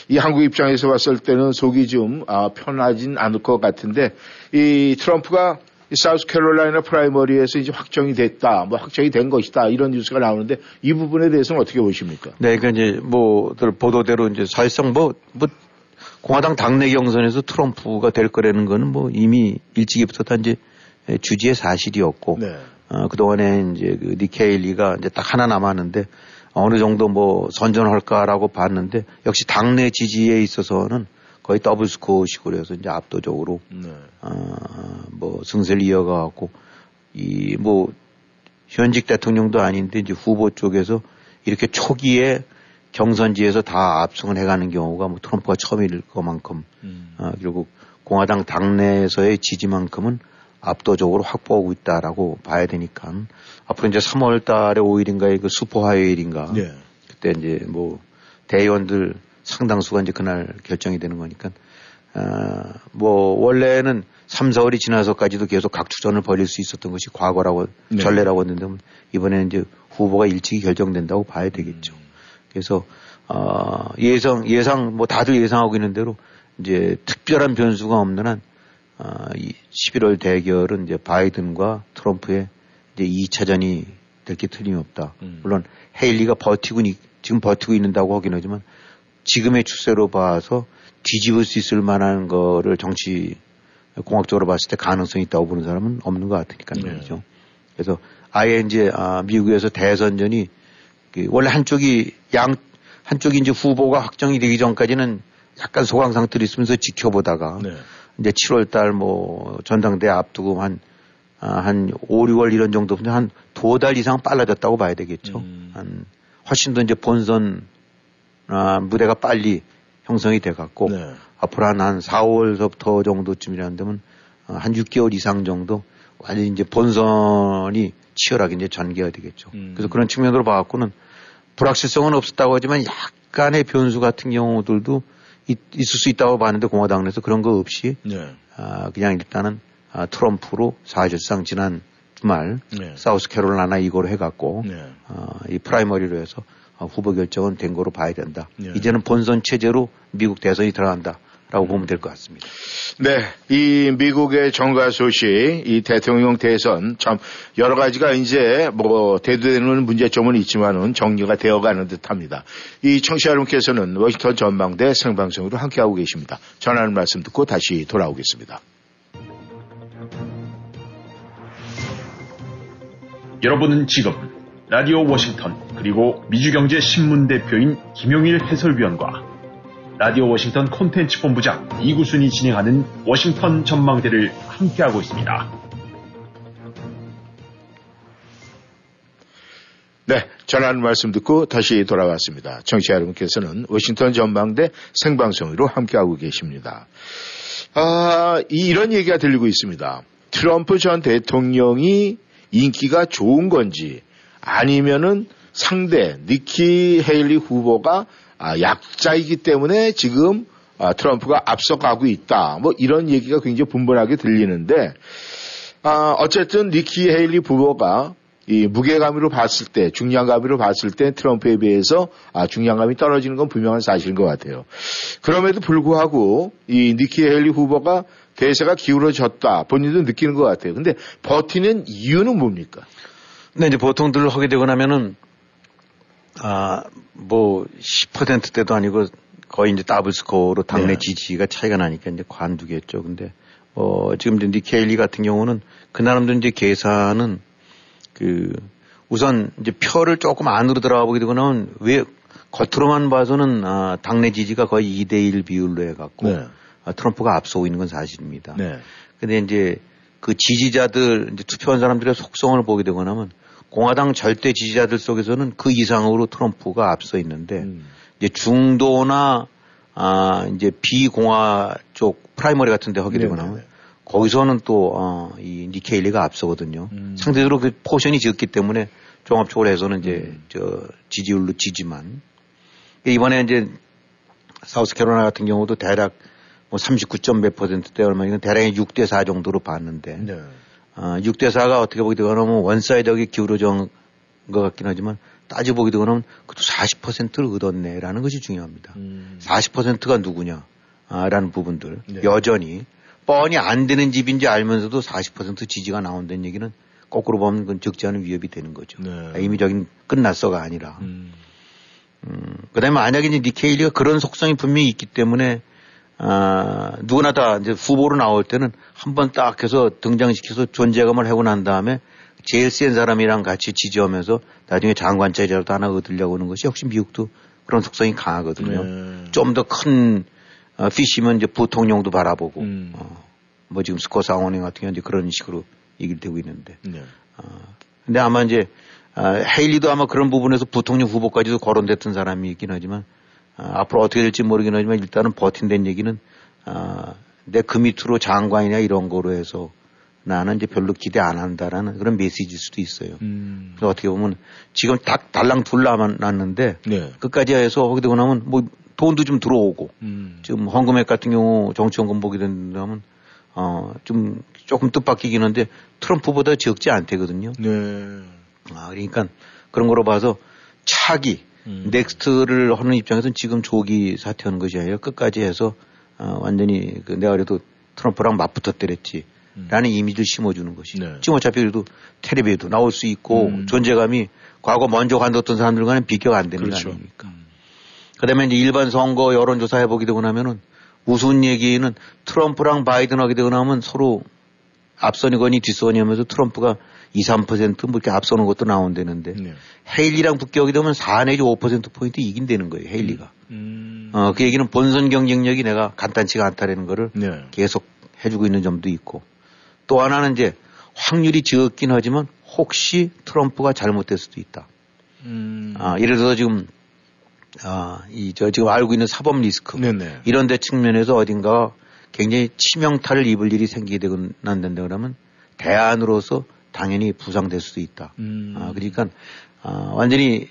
이 한국 입장에서 봤을 때는 속이 좀 아, 편하진 않을 것 같은데 이 트럼프가 이 사우스캐롤라이나 프라이머리에서 이제 확정이 됐다, 뭐 확정이 된 것이다 이런 뉴스가 나오는데 이 부분에 대해서는 어떻게 보십니까? 네, 그러니까 이제 뭐들 보도대로 이제 사실상 뭐, 뭐 공화당 당내 경선에서 트럼프가 될 거라는 거는 뭐 이미 일찍이부터 다 이제 주지의 사실이었고 네. 어, 그동안에 이제 그 니케일리가 이제 딱 하나 남았는데 어느 정도 뭐 선전할까라고 봤는데 역시 당내 지지에 있어서는 거의 더블 스코어식으로 해서 이제 압도적으로 네. 어뭐 승세를 이어가고 이 뭐 현직 대통령도 아닌데 이제 후보 쪽에서 이렇게 초기에 경선지에서 다 압승을 해가는 경우가 뭐 트럼프가 처음일 것만큼 음. 어, 결국 공화당 당내에서의 지지만큼은 압도적으로 확보하고 있다라고 봐야 되니까 앞으로 이제 3월 달에 5일인가에 그 슈퍼 화요일인가 네. 그때 이제 뭐 대의원들 상당수가 이제 그날 결정이 되는 거니까 어, 뭐 원래는 3, 4월이 지나서까지도 계속 각추전을 벌일 수 있었던 것이 과거라고 네. 전례라고 했는데 이번에는 이제 후보가 일찍이 결정된다고 봐야 되겠죠. 음. 그래서 어, 예상 예상 뭐 다들 예상하고 있는 대로 이제 특별한 변수가 없는 한 어, 11월 대결은 이제 바이든과 트럼프의 이제 2차전이 될 게 틀림없다. 음. 물론 헤일리가 버티고 지금 버티고 있는다고 하긴 하지만 지금의 추세로 봐서 뒤집을 수 있을 만한 거를 정치 공학적으로 봤을 때 가능성이 있다고 보는 사람은 없는 것 같으니까 네. 말이죠. 그래서 아예 이제 아, 미국에서 대선전이 그 원래 한쪽이 양 한쪽이 이제 후보가 확정이 되기 전까지는 약간 소강 상태로 있으면서 지켜보다가 네. 이제 7월 달 뭐 전당대 앞두고 한, 아, 한 5, 6월 이런 정도 한 두 달 이상 빨라졌다고 봐야 되겠죠. 음. 한 훨씬 더 이제 본선 아, 무대가 빨리 형성이 돼 갖고 네. 앞으로 한, 한 4, 5월서부터 정도쯤이라는 되면 어, 한 6개월 이상 정도 완전히 이제 본선이 치열하게 이제 전개가 되겠죠. 음. 그래서 그런 측면으로 봐갖고는 불확실성은 없었다고 하지만 약간의 변수 같은 경우들도 있, 을 수 있다고 봤는데 공화당 내에서 그런 거 없이 네. 아, 그냥 일단은 아, 트럼프로 사실상 지난 주말 네. 사우스캐롤라이나 이거로 해갖고 네. 아, 이 프라이머리로 해서 아, 후보 결정은 된 거로 봐야 된다. 네. 이제는 본선 체제로 미국 대선이 들어간다. 라고 음. 보면 될 것 같습니다. 네, 이 미국의 정가 소식, 이 대통령 대선 참 여러 가지가 이제 뭐 대두되는 문제점은 있지만은 정리가 되어 가는 듯 합니다. 이 청취자 여러분께서는 워싱턴 전망대 생방송으로 함께하고 계십니다. 전하는 말씀 듣고 다시 돌아오겠습니다. 여러분은 지금 라디오 워싱턴 그리고 미주경제 신문 대표인 김용일 해설위원과 라디오 워싱턴 콘텐츠 본부장 이구순이 진행하는 워싱턴 전망대를 함께하고 있습니다. 네, 전하는 말씀 듣고 다시 돌아왔습니다. 청취자 여러분께서는 워싱턴 전망대 생방송으로 함께하고 계십니다. 아, 이런 얘기가 들리고 있습니다. 트럼프 전 대통령이 인기가 좋은 건지 아니면은 상대 니키 헤일리 후보가 아, 약자이기 때문에 지금 아, 트럼프가 앞서가고 있다. 뭐 이런 얘기가 굉장히 분분하게 들리는데 아, 어쨌든 니키 헤일리 부부가 이 무게감으로 봤을 때, 중량감으로 봤을 때 트럼프에 비해서 아, 중량감이 떨어지는 건 분명한 사실인 것 같아요. 그럼에도 불구하고 이 니키 헤일리 후보가 대세가 기울어졌다. 본인도 느끼는 것 같아요. 근데 버티는 이유는 뭡니까? 네, 이제 보통들 하게 되고 나면은 아, 뭐, 10%대도 아니고 거의 이제 더블 스코어로 당내 네. 지지가 차이가 나니까 이제 관두겠죠. 근데, 어, 지금 이제 니키 헤일리 같은 경우는 그 나름도 이제 계산은 그 우선 이제 표를 조금 안으로 들어가 보게 되거나 왜 겉으로만 봐서는 아, 당내 지지가 거의 2대1 비율로 해갖고 네. 아, 트럼프가 앞서고 있는 건 사실입니다. 네. 근데 이제 그 지지자들 이제 투표한 사람들의 속성을 보게 되거나 하면 공화당 절대 지지자들 속에서는 그 이상으로 트럼프가 앞서 있는데 음. 이제 중도나 아 이제 비공화 쪽 프라이머리 같은 데 하게 되거나 하면 거기서는 또, 어, 이 니키 헤일리가 앞서거든요. 음. 상대적으로 그 포션이 적기 때문에 종합적으로 해서는 이제 음. 저 지지율로 지지만 이번에 이제 사우스캐롤라이나 같은 경우도 대략 뭐 39점 몇 퍼센트대 얼마 이건 대략 6대 4 정도로 봤는데 네. 어, 6대 4가 어떻게 보게 되거나 면 one-side하게 기울어진 것 같긴 하지만 따져 보게 되거나 그것도 40%를 얻었네라는 것이 중요합니다. 음. 40%가 누구냐? 아, 라는 부분들. 네. 여전히 뻔히 안 되는 집인지 알면서도 40% 지지가 나온다는 얘기는 거꾸로 보면 그건 적지 않은 위협이 되는 거죠. 네. 이미 저긴 끝났어가 아니라. 음. 음, 그 다음에 만약에 이제 니케일리가 그런 속성이 분명히 있기 때문에 아, 누구나 다 이제 후보로 나올 때는 한 번 딱 해서 등장시켜서 존재감을 하고 난 다음에 제일 센 사람이랑 같이 지지하면서 나중에 장관 자리라도 하나 얻으려고 하는 것이 역시 미국도 그런 속성이 강하거든요. 네. 좀더 큰 어, 피시면 이제 부통령도 바라보고 음. 어, 뭐 지금 스코 상원행 같은 경우는 그런 식으로 얘기를 되고 있는데. 네. 어, 근데 아마 이제 아, 헤일리도 아마 그런 부분에서 부통령 후보까지도 거론됐던 사람이 있긴 하지만 아, 앞으로 어떻게 될지 모르긴 하지만 일단은 버틴다는 얘기는 아, 내그 밑으로 장관이나 이런 거로 해서 나는 이제 별로 기대 안 한다라는 그런 메시지일 수도 있어요. 음. 그래서 어떻게 보면 지금 딱 달랑 둘 남았는데 네. 끝까지 해서 하게 되고 나면 뭐 돈도 좀 들어오고 음. 지금 헌금액 같은 경우 정치원금 보게 된다면 어 좀 조금 뜻밖이긴 한데 트럼프보다 적지 않대거든요. 네. 아 그러니까 그런 거로 봐서 차기 음. next를 하는 입장에서는 지금 조기 사퇴하는 것이 아니라 끝까지 해서 어, 완전히 그 내가 그래도 트럼프랑 맞붙어 때렸지. 라는 이미지를 심어주는 것이. 네. 지금 어차피 그래도 텔레비에도 나올 수 있고 음. 존재감이 과거 먼저 관뒀던 사람들과는 비교가 안 되는 그렇죠. 거 아닙니까. 음. 그 다음에 이제 일반 선거 여론조사 해보게 되고 나면은 우스운 얘기는 트럼프랑 바이든 하게 되고 나면 서로 앞선이거니 뒷선이 하면서 트럼프가 2, 3%뭐 이렇게 앞서는 것도 나온다는데 네. 헤일리랑 붙게 되면 4 내지 5%포인트 이긴다는 거예요, 헤일리가. 음. 어, 그 얘기는 본선 경쟁력이 내가 간단치가 않다라는 거를 네. 계속 해주고 있는 점도 있고 또 하나는 이제 확률이 적긴 하지만 혹시 트럼프가 잘못될 수도 있다. 음. 아, 예를 들어서 지금 아, 이, 저, 지금 알고 있는 사법 리스크. 네네. 이런 데 측면에서 어딘가 굉장히 치명타를 입을 일이 생기게 되고 난다 그러면 대안으로서 당연히 부상될 수도 있다. 음. 아, 그러니까, 아, 완전히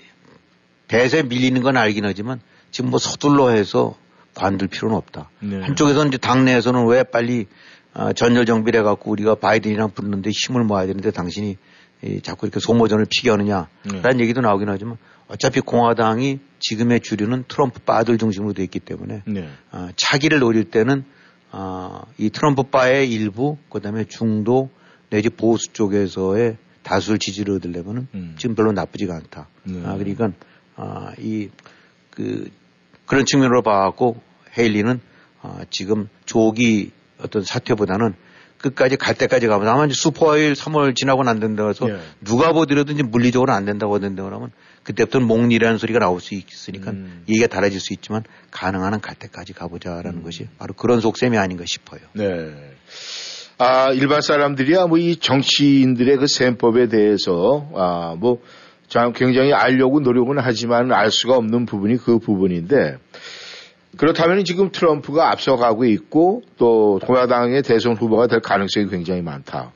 배에 밀리는 건 알긴 하지만 지금 뭐 서둘러 해서 관둘 필요는 없다. 네. 한쪽에서는 이제 당내에서는 왜 빨리 아, 전열 정비를 해갖고 우리가 바이든이랑 붙는데 힘을 모아야 되는데 당신이 이, 자꾸 이렇게 소모전을 피게 하느냐라는 네. 얘기도 나오긴 하지만 어차피 공화당이 지금의 주류는 트럼프 바들 중심으로 돼 있기 때문에 네. 어, 차기를 노릴 때는 어, 이 트럼프 바의 일부 그다음에 중도 내지 보수 쪽에서의 다수를 지지를 얻으려면은 음. 지금 별로 나쁘지가 않다. 네. 아, 그러니까 아, 이 그 그런 측면으로 봐갖고 헤일리는 아, 지금 조기 어떤 사퇴보다는 끝까지 갈 때까지 가면 아마 이제 슈퍼일 3월 지나고는 안 된다고 해서 예. 누가 보더라도 이제 물리적으로 안 된다고 하는데 그러면 그때부터는 목리라는 소리가 나올 수 있으니까 음. 얘기가 달라질 수 있지만 가능한 한 갈 때까지 가보자라는 음. 것이 바로 그런 속셈이 아닌가 싶어요. 네. 아, 일반 사람들이야 뭐 이 정치인들의 그 셈법에 대해서 아, 뭐 굉장히 알려고 노력은 하지만 알 수가 없는 부분이 그 부분인데 그렇다면 지금 트럼프가 앞서가고 있고 또 공화당의 대선 후보가 될 가능성이 굉장히 많다.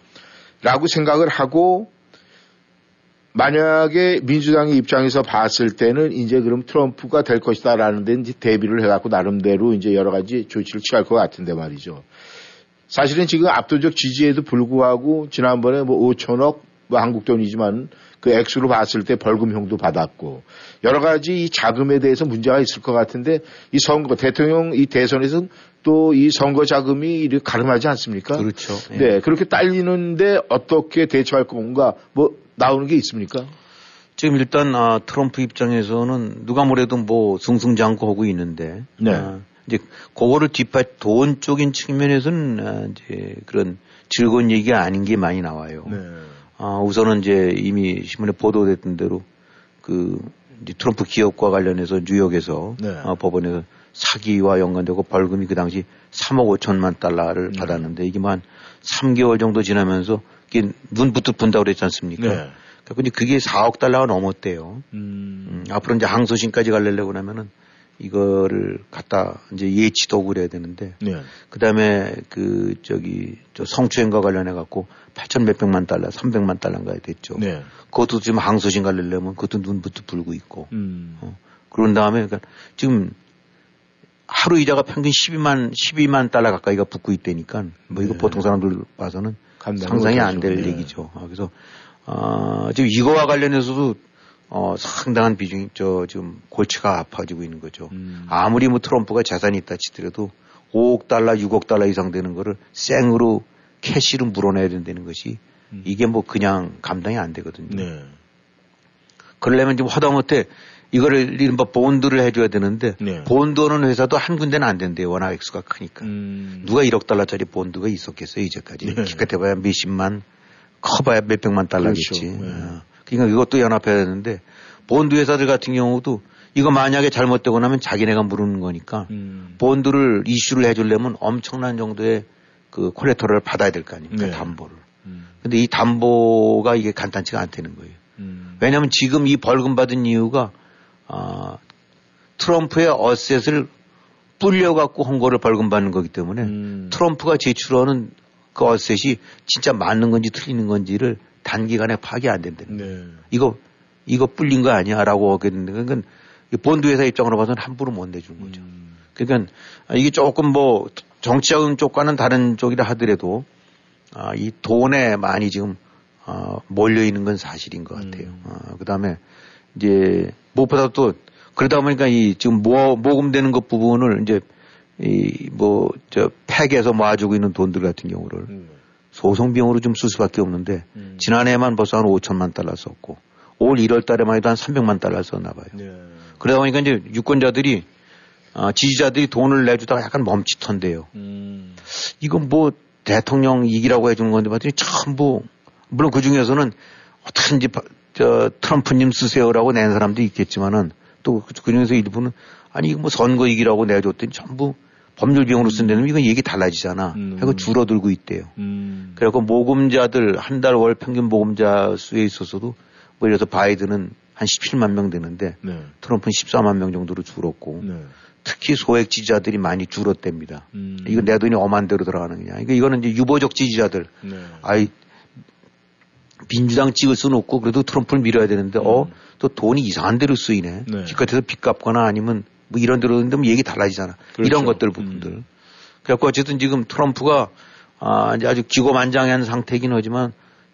라고 생각을 하고 만약에 민주당의 입장에서 봤을 때는 이제 그럼 트럼프가 될 것이다라는 데 이제 대비를 해갖고 나름대로 이제 여러 가지 조치를 취할 것 같은데 말이죠. 사실은 지금 압도적 지지에도 불구하고 지난번에 뭐 5천억 뭐 한국 돈이지만 그 액수로 봤을 때 벌금형도 받았고 여러 가지 이 자금에 대해서 문제가 있을 것 같은데 이 선거 대통령 이 대선에서는 또 이 선거 자금이 이렇게 가름하지 않습니까? 그렇죠. 예. 네, 그렇게 딸리는데 어떻게 대처할 건가 뭐 나오는 게 있습니까? 지금 일단 아, 트럼프 입장에서는 누가 뭐래도 뭐 승승장구하고 있는데 네. 아, 이제 그거를 뒷받 돈 쪽인 측면에서는 아, 이제 그런 즐거운 얘기가 아닌 게 많이 나와요. 네. 아, 우선은 이제 이미 신문에 보도됐던 대로 그 이제 트럼프 기업과 관련해서 뉴욕에서 네. 어, 법원에서 사기와 연관되고 벌금이 그 당시 3억 5천만 달러를 네. 받았는데 이게 만 3개월 정도 지나면서 이게 눈부터 분다고 그랬지 않습니까? 네. 그러니까 그게 4억 달러가 넘었대요. 음. 음, 앞으로 이제 항소심까지 가려고 하면은 이거를 갖다 이제 예치도 그래야 되는데 네. 그다음에 그 저기 저 성추행과 관련해 갖고 8천 몇백만 달러, 300만 달러인가 됐죠. 네. 그것도 지금 항소심 가려면 그것도 눈부터 불고 있고. 음. 어. 그런 다음에 그러니까 지금 하루 이자가 평균 12만 12만 달러 가까이가 붙고 있다니까 뭐 이거 네. 보통 사람들 봐서는 상상이 안 될 얘기죠. 어, 그래서 어, 지금 이거와 관련해서도 어, 상당한 비중이 저 지금 골치가 아파지고 있는 거죠. 음. 아무리 뭐 트럼프가 자산이 있다 치더라도 5억 달러, 6억 달러 이상 되는 거를 생으로 캐시로 물어내야 된다는 것이 음. 이게 뭐 그냥 감당이 안 되거든요. 네. 그러려면 지금 하다못해 이거를 이른바 bond를 해줘야 되는데 네. 본드 하는 회사도 한 군데는 안 된대요. 워낙 액수가 크니까. 음. 누가 1억 달러짜리 bond가 있었겠어요 이제까지. 네. 기껏 해봐야 몇십만 커봐야 몇백만 달러겠지. 그렇죠. 네. 어. 그러니까 이것도 연합해야 되는데 본드 회사들 같은 경우도 이거 만약에 잘못되고 나면 자기네가 물는 거니까 음. bond를 issue를 해주려면 엄청난 정도의 그 collateral을 받아야 될 거 아닙니까? 네. 담보를. 음. 근데 이 담보가 이게 간단치가 않다는 거예요. 음. 왜냐하면 지금 이 벌금 받은 이유가 아, 트럼프의 asset을 불려갖고 홍보를 벌금 받는 거기 때문에 음. 트럼프가 제출하는 그 어셋이 진짜 맞는 건지 틀리는 건지를 단기간에 파악이 안 된다는 거예요. 네. 이거 이거 불린 거 아니야라고 되는 그러니까 본드 회사 입장으로 봐서는 함부로 못 내준 거죠. 음. 그러니까 이게 조금 뭐 정치적인 쪽과는 다른 쪽이라 하더라도 아, 이 돈에 많이 지금 어, 몰려 있는 건 사실인 것 같아요. 음. 어, 그 다음에 이제 무엇보다 도 그러다 보니까 이 지금 모, 모금되는 것 부분을 이제 이 뭐 저 팩에서 모아주고 있는 돈들 같은 경우를 음. 소송 비용으로 좀 쓸 수밖에 없는데 음. 지난해만 벌써 한 5천만 달러 썼고 올 1월 달에만 해도 한 300만 달러 썼나 봐요. 네. 그러다 보니까 이제 유권자들이 아, 지지자들이 돈을 내주다가 약간 멈칫한데요. 음. 이건 뭐 대통령 이기라고 해주는 건데 봤더니 전부 물론 그 중에서는 어떻게든지 저 트럼프님 쓰세요라고 낸 사람도 있겠지만은 또 그 중에서 일부는 아니 이거 뭐 선거 이기라고 내줬더니 전부 법률 비용으로 쓴다면 이건 얘기 달라지잖아. 음. 하고 줄어들고 있대요. 음. 그래갖고 모금자들 한 달 월 평균 모금자 수에 있어서도 뭐 예를 들어서 바이든은 한 17만 명 되는데 네. 트럼프는 14만 명 정도로 줄었고 네. 특히 소액 지지자들이 많이 줄었답니다. 음. 이건 내 돈이 엄한 대로 들어가는 거냐. 그러니까 이거는 이제 유보적 지지자들. 네. 아이 민주당 찍을 수는 없고 그래도 트럼프를 밀어야 되는데 음. 어또 돈이 이상한 대로 쓰이네. 네. 기껏해서 빚 갚거나 아니면 뭐 이런 했는데 뭐 얘기 달라지잖아. 그렇죠. 이런 것들 부분들. 음. 그래갖고 어쨌든 지금 트럼프가 아, 이제 아주 기고만장한 상태이긴 하지만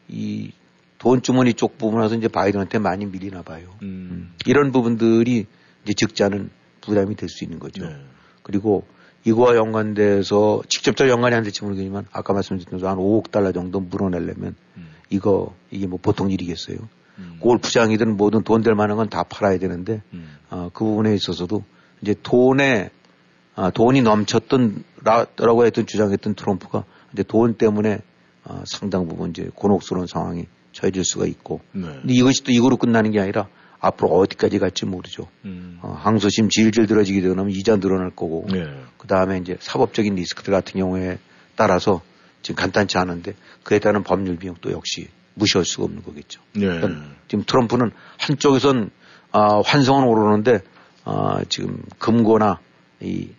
이 돈주머니 쪽 부분에서 이제 바이든한테 많이 밀리나 봐요. 음. 음. 이런 부분들이 이제 적자는 부담이 될 수 있는 거죠. 네. 그리고 이거와 연관돼서 직접적 연관이 안 될지 모르겠지만 아까 말씀드린 대로 한 5억 달러 정도 물어내려면 음. 이거 이게 뭐 보통 일이겠어요. 음. 골프장이든 뭐든 돈 될 만한 건 다 팔아야 되는데 음. 어, 그 부분에 있어서도 이제 돈에 아, 돈이 넘쳤던 라고 했던 주장했던 트럼프가 이제 돈 때문에 어, 상당 부분 이제 곤혹스러운 상황이 처해질 수가 있고 네. 근데 이것이 또 이거로 끝나는 게 아니라 앞으로 어디까지 갈지 모르죠. 음. 어, 항소심 질질 들어지게 되면 이자 늘어날 거고 네. 그 다음에 이제 사법적인 리스크들 같은 경우에 따라서 지금 간단치 않은데 그에 따른 법률 비용 도 역시 무시할 수가 없는 거겠죠. 네. 그러니까 지금 트럼프는 한쪽에선 아, 환성은 오르는데 아, 지금 금고나 이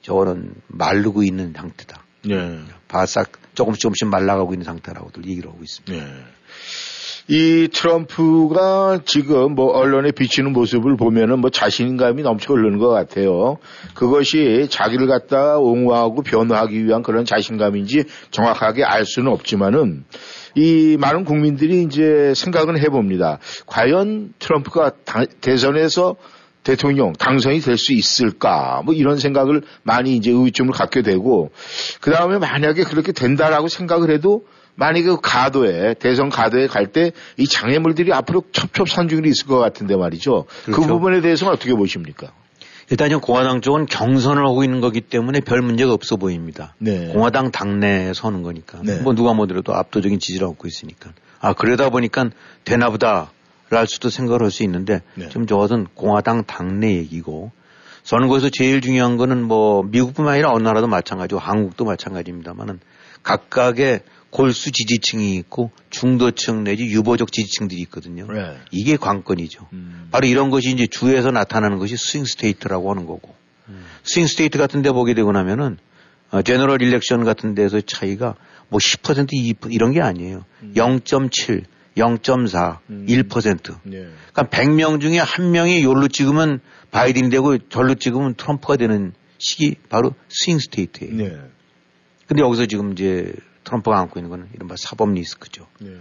저거는 마르고 있는 상태다. 네. 바싹 조금씩 조금씩 말라가고 있는 상태라고들 얘기를 하고 있습니다. 네. 이 트럼프가 지금 뭐 언론에 비치는 모습을 보면은 뭐 자신감이 넘쳐 흐르는 것 같아요. 그것이 자기를 갖다 옹호하고 변호하기 위한 그런 자신감인지 정확하게 알 수는 없지만은 이 많은 국민들이 이제 생각은 해봅니다. 과연 트럼프가 대선에서 대통령 당선이 될 수 있을까 뭐 이런 생각을 많이 이제 의심을 갖게 되고 그 다음에 만약에 그렇게 된다라고 생각을 해도 만약에 그 가도에 대선 가도에 갈 때 이 장애물들이 앞으로 첩첩산중이 있을 것 같은데 말이죠. 그 그렇죠. 그 부분에 대해서는 어떻게 보십니까? 일단 공화당 쪽은 경선을 하고 있는 거기 때문에 별 문제가 없어 보입니다. 네. 공화당 당내에 서는 거니까. 네. 뭐 누가 뭐더라도 압도적인 지지를 얻고 있으니까. 아 그러다 보니까 되나보다. 랄 수도 생각을 할 수 있는데 네. 지금 저것은 공화당 당내 얘기고 선거에서 제일 중요한 거는 뭐 미국뿐만 아니라 어느 나라도 마찬가지고 한국도 마찬가지입니다만은 각각의 골수 지지층이 있고 중도층 내지 유보적 지지층들이 있거든요. 네. 이게 관건이죠. 음. 바로 이런 것이 이제 주에서 나타나는 것이 swing state라고 하는 거고 음. swing state 같은 데 보게 되고 나면은 어, general election 같은 데서 차이가 뭐 10% 2% 이런 게 아니에요. 음. 0.7 0.4, 음. 1%. 예. 그러니까 100명 중에 한 명이 요로 찍으면 바이든이 되고 절로 찍으면 트럼프가 되는 시기 바로 스윙 스테이트예요. 예. 근데 여기서 지금 이제 트럼프가 안고 있는 거는 이른바 사법 리스크죠. 예.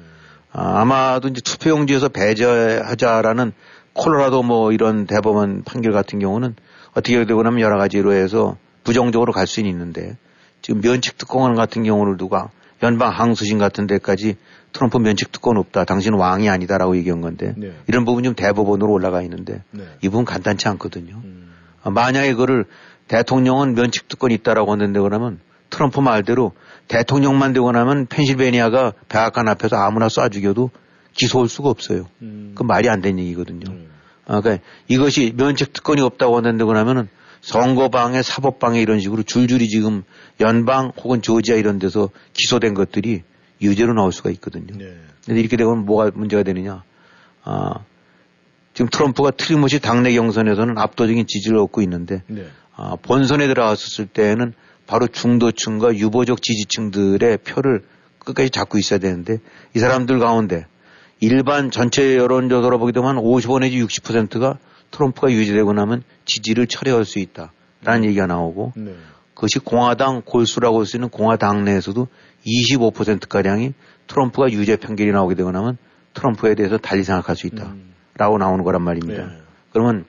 아, 아마도 이제 투표용지에서 배제하자라는 콜로라도 뭐 이런 대법원 판결 같은 경우는 어떻게 되고 나면 여러 가지로 해서 부정적으로 갈 수는 있는데 지금 면책 특공원 같은 경우를 누가 연방 항소심 같은 데까지 트럼프 면책 특권 없다. 당신은 왕이 아니다라고 얘기한 건데 네. 이런 부분 좀 대법원으로 올라가 있는데 네. 이 부분 간단치 않거든요. 음. 만약에 그거를 대통령은 면책 특권이 있다라고 하는데 그러면 트럼프 말대로 대통령만 되고 나면 펜실베니아가 백악관 앞에서 아무나 쏴 죽여도 기소할 수가 없어요. 음. 그 말이 안 되는 얘기거든요. 음. 아, 그러니까 이것이 면책 특권이 없다고 한다고 하면은 선거방해, 사법방해 이런 식으로 줄줄이 지금 연방 혹은 조지아 이런 데서 기소된 것들이 유죄로 나올 수가 있거든요. 네. 근데 이렇게 되면 뭐가 문제가 되느냐. 아, 지금 트럼프가 틀림없이 당내 경선에서는 압도적인 지지를 얻고 있는데 네. 아, 본선에 들어갔었을 때는 바로 중도층과 유보적 지지층들의 표를 끝까지 잡고 있어야 되는데 이 사람들 가운데 일반 전체 여론조사로 보게 되면 55 내지 60%가 트럼프가 유지되고 나면 지지를 철회할 수 있다라는 네. 얘기가 나오고 네. 그것이 공화당 골수라고 할 수 있는 공화당 내에서도 25%가량이 트럼프가 유죄 판결이 나오게 되고 나면 트럼프에 대해서 달리 생각할 수 있다 라고 음. 나오는 거란 말입니다. 네. 그러면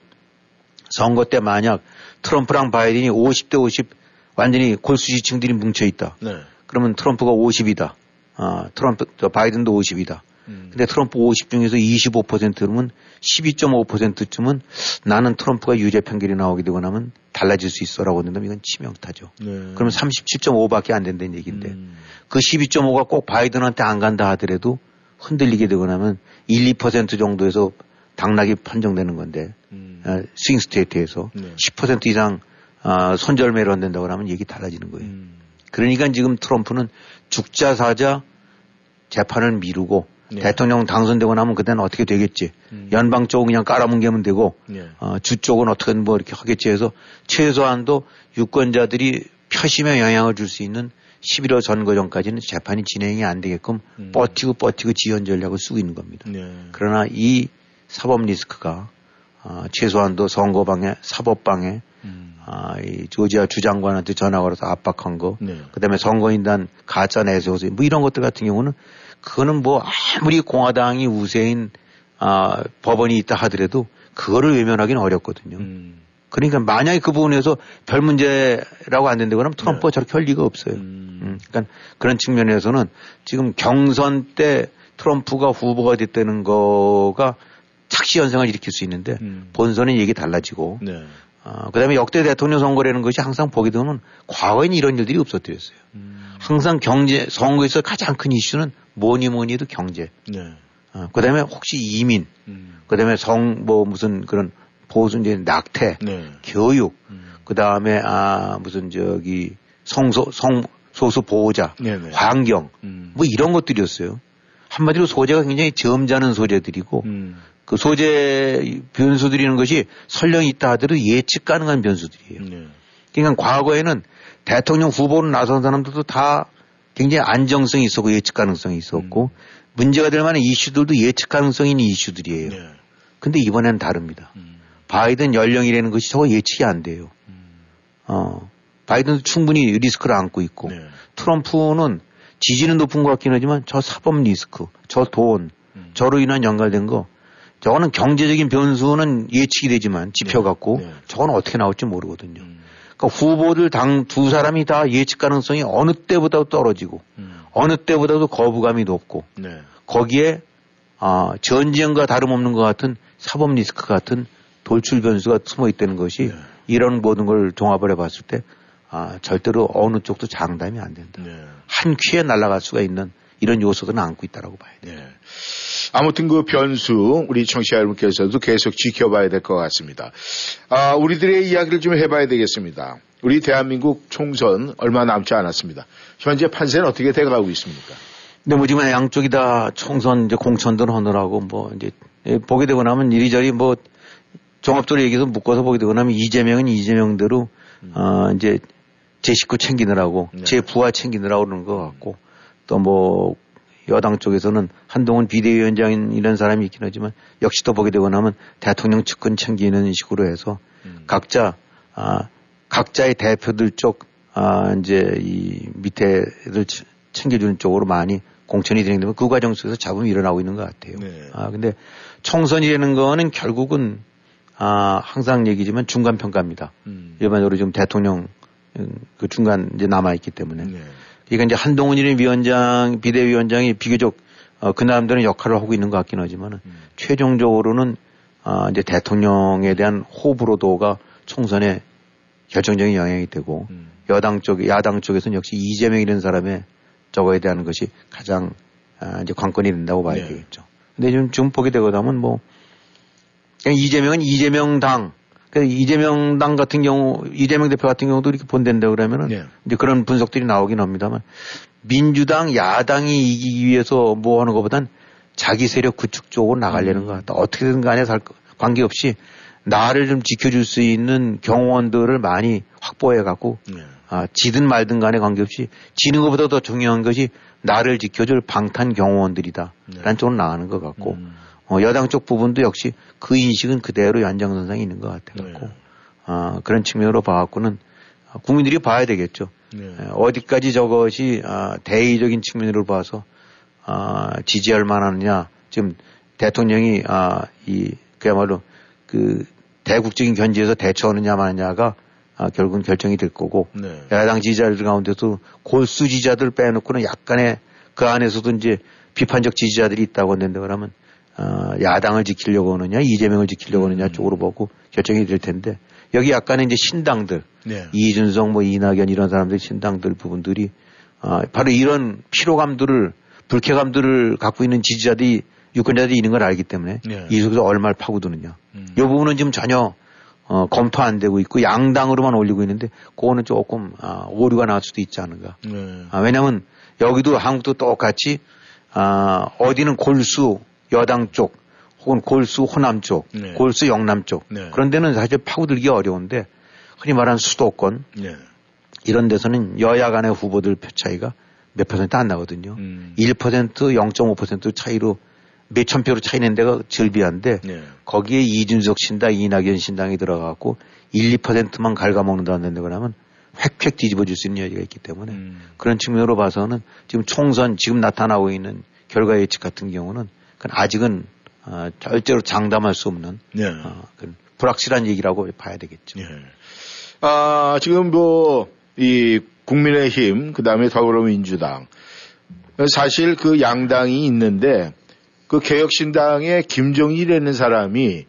선거 때 만약 트럼프랑 바이든이 50대 50 완전히 골수 지층들이 뭉쳐 있다. 네. 그러면 트럼프가 50이다. 아, 트럼프, 바이든도 50이다. 음. 근데 트럼프 50 중에서 25%면 12.5%쯤은 나는 트럼프가 유죄 판결이 나오게 되고 나면 달라질 수 있어라고 한다면 이건 치명타죠. 네. 그러면 37.5밖에 안 된다는 얘기인데 음. 그 12.5가 꼭 바이든한테 안 간다 하더라도 흔들리게 되고 나면 1, 2% 정도에서 당락이 판정되는 건데 음. 어, 스윙 스테이트에서 네. 10% 이상 어, 손절매로 안 된다고 하면 얘기 달라지는 거예요. 음. 그러니까 지금 트럼프는 죽자 사자 재판을 미루고 네. 대통령 당선되고 나면 그때는 어떻게 되겠지. 음. 연방 쪽은 그냥 깔아뭉개면 되고 네. 어, 주 쪽은 어떻게 뭐 이렇게 하겠지 해서 최소한도 유권자들이 표심에 영향을 줄 수 있는 11월 선거 전까지는 재판이 진행이 안 되게끔 음. 버티고 버티고 지연 전략을 쓰고 있는 겁니다. 네. 그러나 이 사법 리스크가 어, 최소한도 선거 방해, 사법 방해, 음. 아, 이 조지아 주장관한테 전화 걸어서 압박한 거, 네. 그다음에 선거인단 가짜 내세워서 뭐 이런 것들 같은 경우는 그거는 뭐 아무리 공화당이 우세인 아, 법원이 있다 하더라도 그거를 외면하기는 어렵거든요. 음. 그러니까 만약에 그 부분에서 별 문제라고 안 된다고 하면 트럼프가 네. 저렇게 할 리가 없어요. 음. 음. 그러니까 그런 측면에서는 지금 경선 때 트럼프가 후보가 됐다는 거가 착시 현상을 일으킬 수 있는데 음. 본선은 얘기 달라지고 네. 어, 그 다음에 역대 대통령 선거라는 것이 항상 보게 되면 과거에는 이런 일들이 없었더랬어요. 음. 항상 경제, 선거에서 가장 큰 이슈는 뭐니 뭐니 해도 경제. 네. 어, 그 다음에 혹시 이민, 음. 그 다음에 성, 뭐 무슨 그런 보수 이제 낙태, 네. 교육, 음. 그 다음에 아, 무슨 저기 성소, 성, 소수 보호자, 네네. 네. 환경, 음. 뭐 이런 것들이었어요. 한마디로 소재가 굉장히 점잖은 소재들이고, 음. 그 소재 변수들이는 것이 설령 있다 하더라도 예측 가능한 변수들이에요. 네. 그러니까 과거에는 대통령 후보로 나선 사람들도 다 굉장히 안정성이 있었고 예측 가능성이 있었고 음. 문제가 될 만한 이슈들도 예측 가능성 있는 이슈들이에요. 네. 근데 이번에는 다릅니다. 음. 바이든 연령이라는 것이 저거 예측이 안 돼요. 음. 어, 바이든도 충분히 리스크를 안고 있고 네. 트럼프는 지지는 높은 것 같긴 하지만 저 사법 리스크, 저 돈, 음. 저로 인한 연관된 거 저거는 경제적인 변수는 예측이 되지만 지표 네. 갖고 네. 저건 어떻게 나올지 모르거든요. 음. 그러니까 후보들 당 두 사람이 다 예측 가능성이 어느 때보다도 떨어지고 음. 어느 때보다도 거부감이 높고 네. 거기에 아, 전쟁과 다름없는 것 같은 사법 리스크 같은 돌출 변수가 숨어 있다는 것이 네. 이런 모든 걸 종합을 해봤을 때 아, 절대로 어느 쪽도 장담이 안 된다. 네. 한 퀴에 날아갈 수가 있는 이런 요소들은 안고 있다라고 봐야 돼요. 네. 아무튼 그 변수 우리 청취자 여러분께서도 계속 지켜봐야 될 것 같습니다. 아, 우리들의 이야기를 좀 해봐야 되겠습니다. 우리 대한민국 총선 얼마 남지 않았습니다. 현재 판세는 어떻게 돼가고 있습니까? 네, 뭐 지금 양쪽이 다 총선 이제 공천들 하느라고 뭐 이제 예, 보게 되고 나면 이리저리 뭐 종합적으로 얘기해서 묶어서 보게 되고 나면 이재명은 이재명대로 음. 어 이제 제 식구 챙기느라고 네. 제 부하 챙기느라고 그러는 것 같고 또 뭐 여당 쪽에서는 한동훈 비대위원장인 이런 사람이 있긴 하지만 역시 또 보게 되고 나면 대통령 측근 챙기는 식으로 해서 음. 각자 아 각자의 대표들 쪽 아, 이제 이 밑에를 챙겨주는 쪽으로 많이 공천이 진행되면 그 과정 속에서 잡음이 일어나고 있는 것 같아요. 네. 아, 근데 총선이라는 거는 결국은 아, 항상 얘기지만 중간 평가입니다. 음. 일반적으로 지금 대통령 음, 그 중간 이제 남아 있기 때문에. 네. 그러니까 이제 한동훈이라는 위원장, 비대위원장이 비교적 어, 그 나름대로 역할을 하고 있는 것 같긴 하지만은 음. 최종적으로는 아, 이제 대통령에 대한 호불호도가 총선에 결정적인 영향이 되고 음. 여당 쪽, 야당 쪽에서는 역시 이재명이라는 사람의 저거에 대한 것이 가장 아, 이제 관건이 된다고 봐야 네. 되겠죠. 근데 지금, 지금 보게 되거든 뭐 그냥 이재명은 이재명 당, 그 이재명 당 같은 경우, 이재명 대표 같은 경우도 이렇게 본댄다 그러면은 네. 이제 그런 분석들이 나오긴 합니다만 민주당 야당이 이기기 위해서 뭐 하는 것보단 자기 세력 구축 쪽으로 나가려는 것 같다. 어떻게든 간에 살, 관계없이 나를 좀 지켜줄 수 있는 경호원들을 많이 확보해 갖고 네. 아, 지든 말든 간에 관계없이 지는 것보다 더 중요한 것이 나를 지켜줄 방탄 경호원들이다. 네. 라는 쪽으로 나가는 것 같고 음. 어, 여당 쪽 부분도 역시 그 인식은 그대로 연장선상에 있는 것 같아 갖고 네. 아, 그런 측면으로 봐갖고는 국민들이 봐야 되겠죠. 네. 어디까지 저것이 아, 대의적인 측면으로 봐서 아, 지지할 만하느냐. 지금 대통령이 아, 이 그야말로 그 대국적인 견지에서 대처하느냐 마느냐가 아, 결국은 결정이 될 거고 네. 야당 지지자들 가운데도 골수 지지자들 빼놓고는 약간의 그 안에서도 이제 비판적 지지자들이 있다고 그러면 어, 야당을 지키려고 하느냐 이재명을 지키려고 하느냐 음. 쪽으로 보고 결정이 될 텐데 여기 약간의 이제 신당들 네. 이준석 뭐 이낙연 이런 사람들 신당들 부분들이 어, 바로 이런 피로감들을 불쾌감들을 갖고 있는 지지자들이 유권자들이 있는 걸 알기 때문에 네. 이 속에서 얼마를 파고드느냐. 음. 이 부분은 지금 전혀 어, 검토 안 되고 있고 양당으로만 올리고 있는데 그거는 조금 아, 오류가 나올 수도 있지 않은가. 네. 아, 왜냐하면 여기도 한국도 똑같이 아, 어디는 골수 여당 쪽 혹은 골수 호남 쪽, 네. 골수 영남 쪽 네. 그런 데는 사실 파고들기 어려운데 흔히 말하는 수도권 네. 이런 데서는 여야 간의 후보들 표 차이가 몇 퍼센트 안 나거든요. 음. 1% 0.5% 차이로 몇천 표로 차이 낸 데가 절비한데 네. 거기에 이준석 신당, 이낙연 신당이 들어가고 1, 2%만 갉아먹는다는 데 그러면 획획 뒤집어 줄수 있는 여지가 있기 때문에 음. 그런 측면으로 봐서는 지금 총선 지금 나타나고 있는 결과 예측 같은 경우는 아직은 어, 절대로 장담할 수 없는 네. 어, 불확실한 얘기라고 봐야 되겠죠. 네. 아, 지금 뭐, 이 국민의힘, 그 다음에 더불어민주당. 사실 그 양당이 있는데 그 개혁신당의 김정일이라는 사람이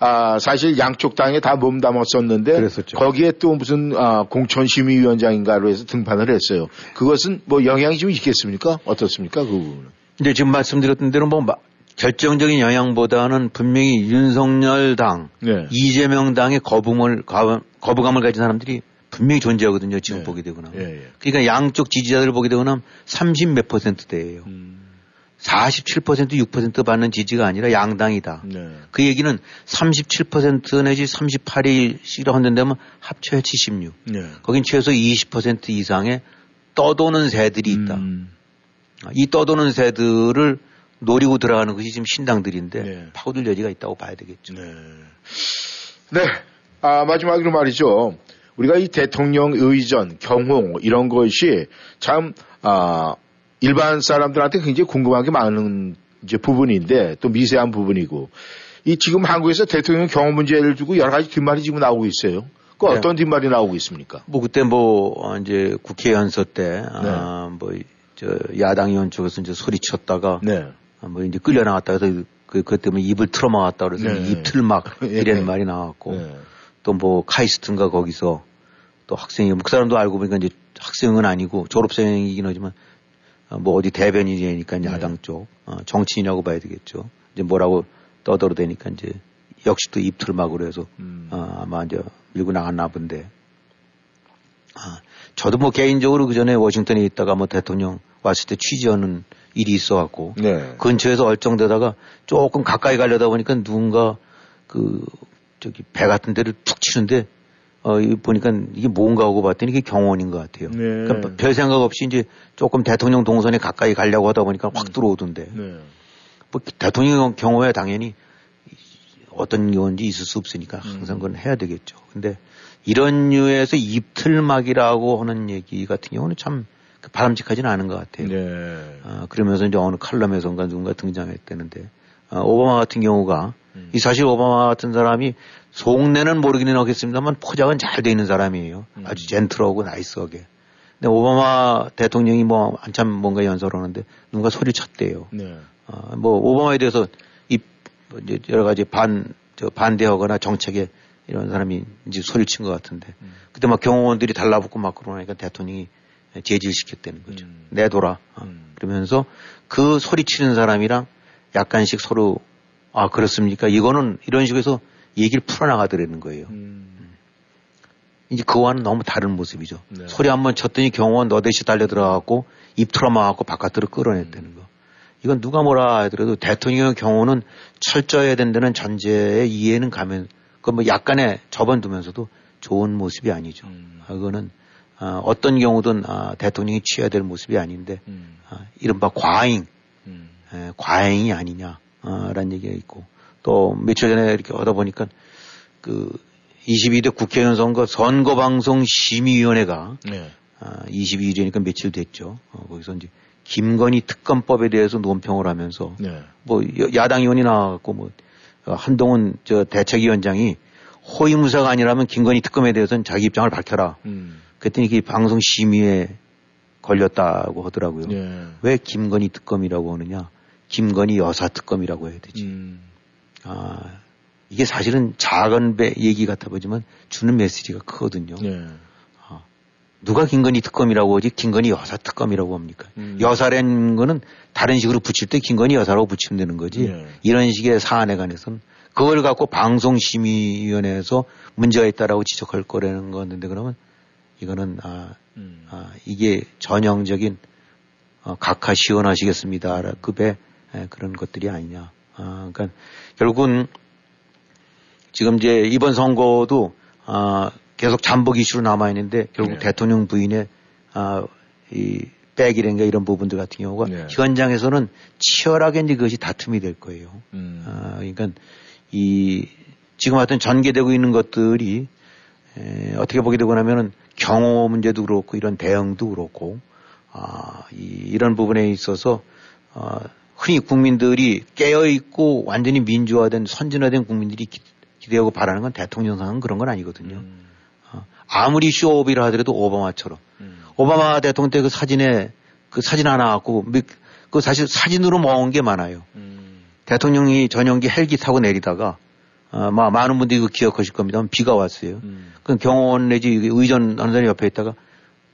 아, 사실 양쪽 당에 다 몸담았었는데 그랬었죠. 거기에 또 무슨 아, 공천심의위원장인가로 해서 등판을 했어요. 그것은 뭐 영향이 좀 있겠습니까? 어떻습니까? 그 부분은. 이제 지금 말씀드렸던 대로 뭐 결정적인 영향보다는 분명히 윤석열 당, 네. 이재명 당의 거부감을, 거부감을 가진 사람들이 분명히 존재하거든요. 지금 네. 보게 되거나. 예, 예. 그러니까 양쪽 지지자들을 보게 되거나 30 몇 퍼센트대예요. 음. 47% 6% 받는 지지가 아니라 양당이다. 네. 그 얘기는 37% 내지 38이 싫어한다면 합쳐야 76. 네. 거긴 최소 20% 이상의 떠도는 새들이 있다. 음. 이 떠도는 새들을 노리고 들어가는 것이 지금 신당들인데 네. 파고들 여지가 있다고 봐야 되겠죠. 네. 네. 아, 마지막으로 말이죠. 우리가 이 대통령 의전, 경호 이런 것이 참 아, 일반 사람들한테 굉장히 궁금한 게 많은 이제 부분인데 또 미세한 부분이고 이 지금 한국에서 대통령 경호 문제를 두고 여러 가지 뒷말이 지금 나오고 있어요. 그 네. 어떤 뒷말이 나오고 있습니까? 뭐 그때 뭐 어, 이제 국회 연서 때 네. 아, 뭐저 야당 의원 쪽에서 이제 소리쳤다가 네. 아, 뭐 이제 끌려 나갔다 해서 그, 그 때문에 입을 틀어 막았다 그래서 네. 입틀 막 이런 말이 나왔고 네. 또뭐 카이스트인가 거기서 또 학생이 그 사람도 알고 보니까 이제 학생은 아니고 졸업생이긴 하지만 어, 뭐 어디 대변인이니까 네. 야당 쪽 어, 정치인이라고 봐야 되겠죠. 이제 뭐라고 떠들어 대니까 이제 역시 또 입틀막으로 해서 음. 어, 아마 이제 밀고 나갔나 본데. 아, 저도 뭐 개인적으로 그 전에 워싱턴에 있다가 뭐 대통령 왔을 때 취재하는 일이 있어 갖고 네. 근처에서 얼쩡대다가 조금 가까이 가려다 보니까 누군가 그 저기 배 같은 데를 툭 치는데 어, 보니까 이게 뭔가 하고 봤더니 이게 경호원인 것 같아요. 네. 그러니까 별 생각 없이 이제 조금 대통령 동선에 가까이 가려고 하다 보니까 확 음. 들어오던데. 네. 뭐 대통령 경호에 당연히 어떤 경우인지 있을 수 없으니까 항상 그건 해야 되겠죠. 근데 이런 류에서 입틀막이라고 하는 얘기 같은 경우는 참 바람직하지는 않은 것 같아요. 네. 어, 그러면서 이제 어느 칼럼에선가 누군가 등장했다는데 어, 오바마 같은 경우가 음. 이 사실 오바마 같은 사람이 속내는 모르기는 하겠습니다만 포장은 잘 돼 있는 사람이에요. 음. 아주 젠틀하고 나이스하게. 근데 오바마 대통령이 뭐 한참 뭔가 연설을 하는데 누가 소리 쳤대요. 네. 어, 뭐 오바마에 대해서 이뭐 이제 여러 가지 반, 저 반대하거나 정책에 이런 사람이 이제 소리를 친 것 같은데 음. 그때 막 경호원들이 달라붙고 막 그러니까 대통령이 제지시켰다는 거죠. 음. 내둬라. 어. 음. 그러면서 그 소리 치는 사람이랑 약간씩 서로 아 그렇습니까? 이거는 이런 식으로 해서 얘기를 풀어나가더라는 거예요. 음. 음. 이제 그와는 너무 다른 모습이죠. 네. 소리 한 번 쳤더니 경호원 너댓이 달려 들어가고 입 틀어막고 바깥으로 끌어냈다는 거. 이건 누가 뭐라 하더라도 대통령의 경우는 철저해야 된다는 전제에 이해는 가면 그 뭐 약간의 접어두면서도 좋은 모습이 아니죠. 음. 아, 그거는 아, 어떤 경우든 아, 대통령이 취해야 될 모습이 아닌데 음. 아, 이른바 과잉, 음. 에, 과잉이 아니냐라는 아, 얘기가 있고 또 며칠 전에 이렇게 얻어 보니까 그 22대 국회의원 선거 선거방송 심의위원회가 네. 아, 22일이니까 며칠 됐죠. 어, 거기서 이제 김건희 특검법에 대해서 논평을 하면서 네. 뭐 야당 의원이 나와갖고 뭐 한동훈 저 대책위원장이 호위무사가 아니라면 김건희 특검에 대해서는 자기 입장을 밝혀라. 음. 그랬더니 이게 방송 심의에 걸렸다고 하더라고요. 네. 왜 김건희 특검이라고 하느냐? 김건희 여사 특검이라고 해야 되지. 음. 아, 이게 사실은 작은 배 얘기 같아 보지만 주는 메시지가 크거든요. 네. 누가 김건희 특검이라고 하지 김건희 여사 특검이라고 합니까? 음. 여사라는 거는 다른 식으로 붙일 때 김건희 여사라고 붙이면 되는 거지. 네. 이런 식의 사안에 관해서는 그걸 갖고 방송심의위원회에서 문제가 있다라고 지적할 거라는 건데 그러면 이거는 아, 음. 아 이게 전형적인 어, 각하 시원하시겠습니다. 급의 에, 그런 것들이 아니냐. 아, 그러니까 결국은 지금 이제 이번 선거도 아, 계속 잠복 이슈로 남아 있는데 결국 네. 대통령 부인의 아, 이 백이라든가 이런 부분들 같은 경우가 네. 현장에서는 치열하게 이제 그것이 다툼이 될 거예요. 음. 아, 그러니까 이 지금 하여튼 전개되고 있는 것들이 에, 어떻게 보게 되고 나면은 경호 문제도 그렇고 이런 대응도 그렇고 아, 이, 이런 부분에 있어서 아, 흔히 국민들이 깨어 있고 완전히 민주화된 선진화된 국민들이 기, 대하고 바라는 건 대통령상은 그런 건 아니거든요. 음. 아무리 쇼업이라 하더라도 오바마처럼. 음. 오바마 대통령 때 그 사진에 그 사진 하나 갖고 그 사실 사진으로 모은 게 많아요. 음. 대통령이 전용기 헬기 타고 내리다가 어, 마, 많은 분들이 그 기억하실 겁니다. 비가 왔어요. 음. 그 경호원 내지 의전 하는 사람이 옆에 있다가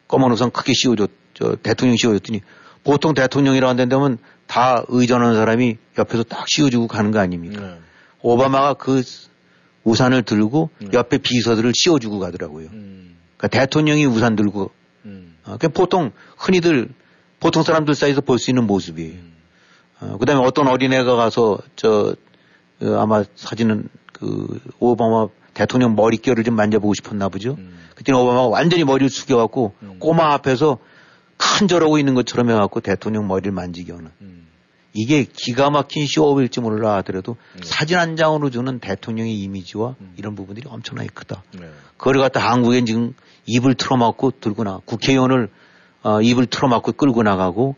검은 우산 크게 씌워줬, 저 대통령 씌워줬더니 보통 대통령이라고 한다면 다 의전하는 사람이 옆에서 딱 씌워주고 가는 거 아닙니까? 네. 오바마가 그 우산을 들고 음. 옆에 비서들을 씌워주고 가더라고요. 음. 그러니까 대통령이 우산 들고 음. 어, 그냥 보통 흔히들 보통 사람들 사이에서 볼 수 있는 모습이에요. 음. 어, 그 다음에 어떤 어린애가 가서 저 어, 아마 사진은 그 오바마 대통령 머릿결을 좀 만져보고 싶었나 보죠. 음. 그때는 오바마가 완전히 머리를 숙여갖고 음. 꼬마 앞에서 큰 절하고 있는 것처럼 해갖고 대통령 머리를 만지게 하는. 이게 기가 막힌 쇼업일지 몰라 하더라도 네. 사진 한 장으로 주는 대통령의 이미지와 음. 이런 부분들이 엄청나게 크다. 네. 그걸 갖다 한국엔 지금 입을 틀어막고 들고 나, 국회의원을 어, 입을 틀어막고 끌고 나가고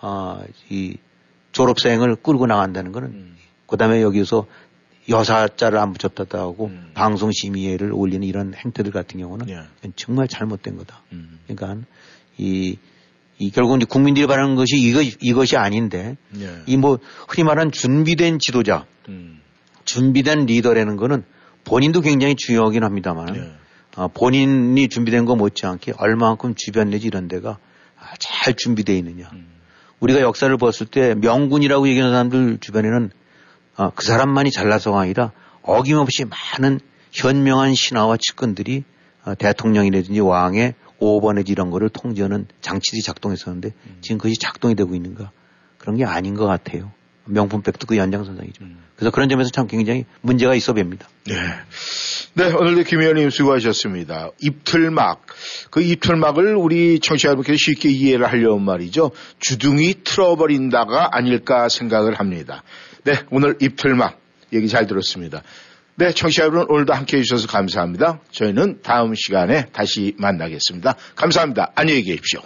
어, 이 졸업생을 끌고 나간다는 거는 음. 그 다음에 여기서 여사자를 안 붙였다고 하고 음. 방송 심의회를 올리는 이런 행태들 같은 경우는 네. 정말 잘못된 거다. 음. 그러니까 이 이 결국 이제 국민들이 바라는 것이 이거, 이것이 아닌데 예. 이뭐 흔히 말하는 준비된 지도자, 음. 준비된 리더라는 거는 본인도 굉장히 중요하긴 합니다만 예. 어, 본인이 준비된 거 못지않게 얼마만큼 주변 내지 이런 데가 잘 준비되어 있느냐. 음. 우리가 역사를 봤을 때 명군이라고 얘기하는 사람들 주변에는 어, 그 사람만이 잘나서가 아니라 어김없이 많은 현명한 신하와 측근들이 어, 대통령이라든지 왕의 5번 내지 이런 거를 통제하는 장치들이 작동했었는데 음. 지금 그것이 작동이 되고 있는가 그런 게 아닌 것 같아요. 명품백도 그 연장선상이죠. 음. 그래서 그런 점에서 참 굉장히 문제가 있어 봅니다. 네. 네, 오늘도 김 의원님 수고하셨습니다. 입틀막. 그 입틀막을 우리 청취자 여러분께서 쉽게 이해를 하려면 말이죠. 주둥이 틀어버린다가 아닐까 생각을 합니다. 네, 오늘 입틀막 얘기 잘 들었습니다. 네, 청취자 여러분 오늘도 함께 해 주셔서 감사합니다. 저희는 다음 시간에 다시 만나겠습니다. 감사합니다. 안녕히 계십시오.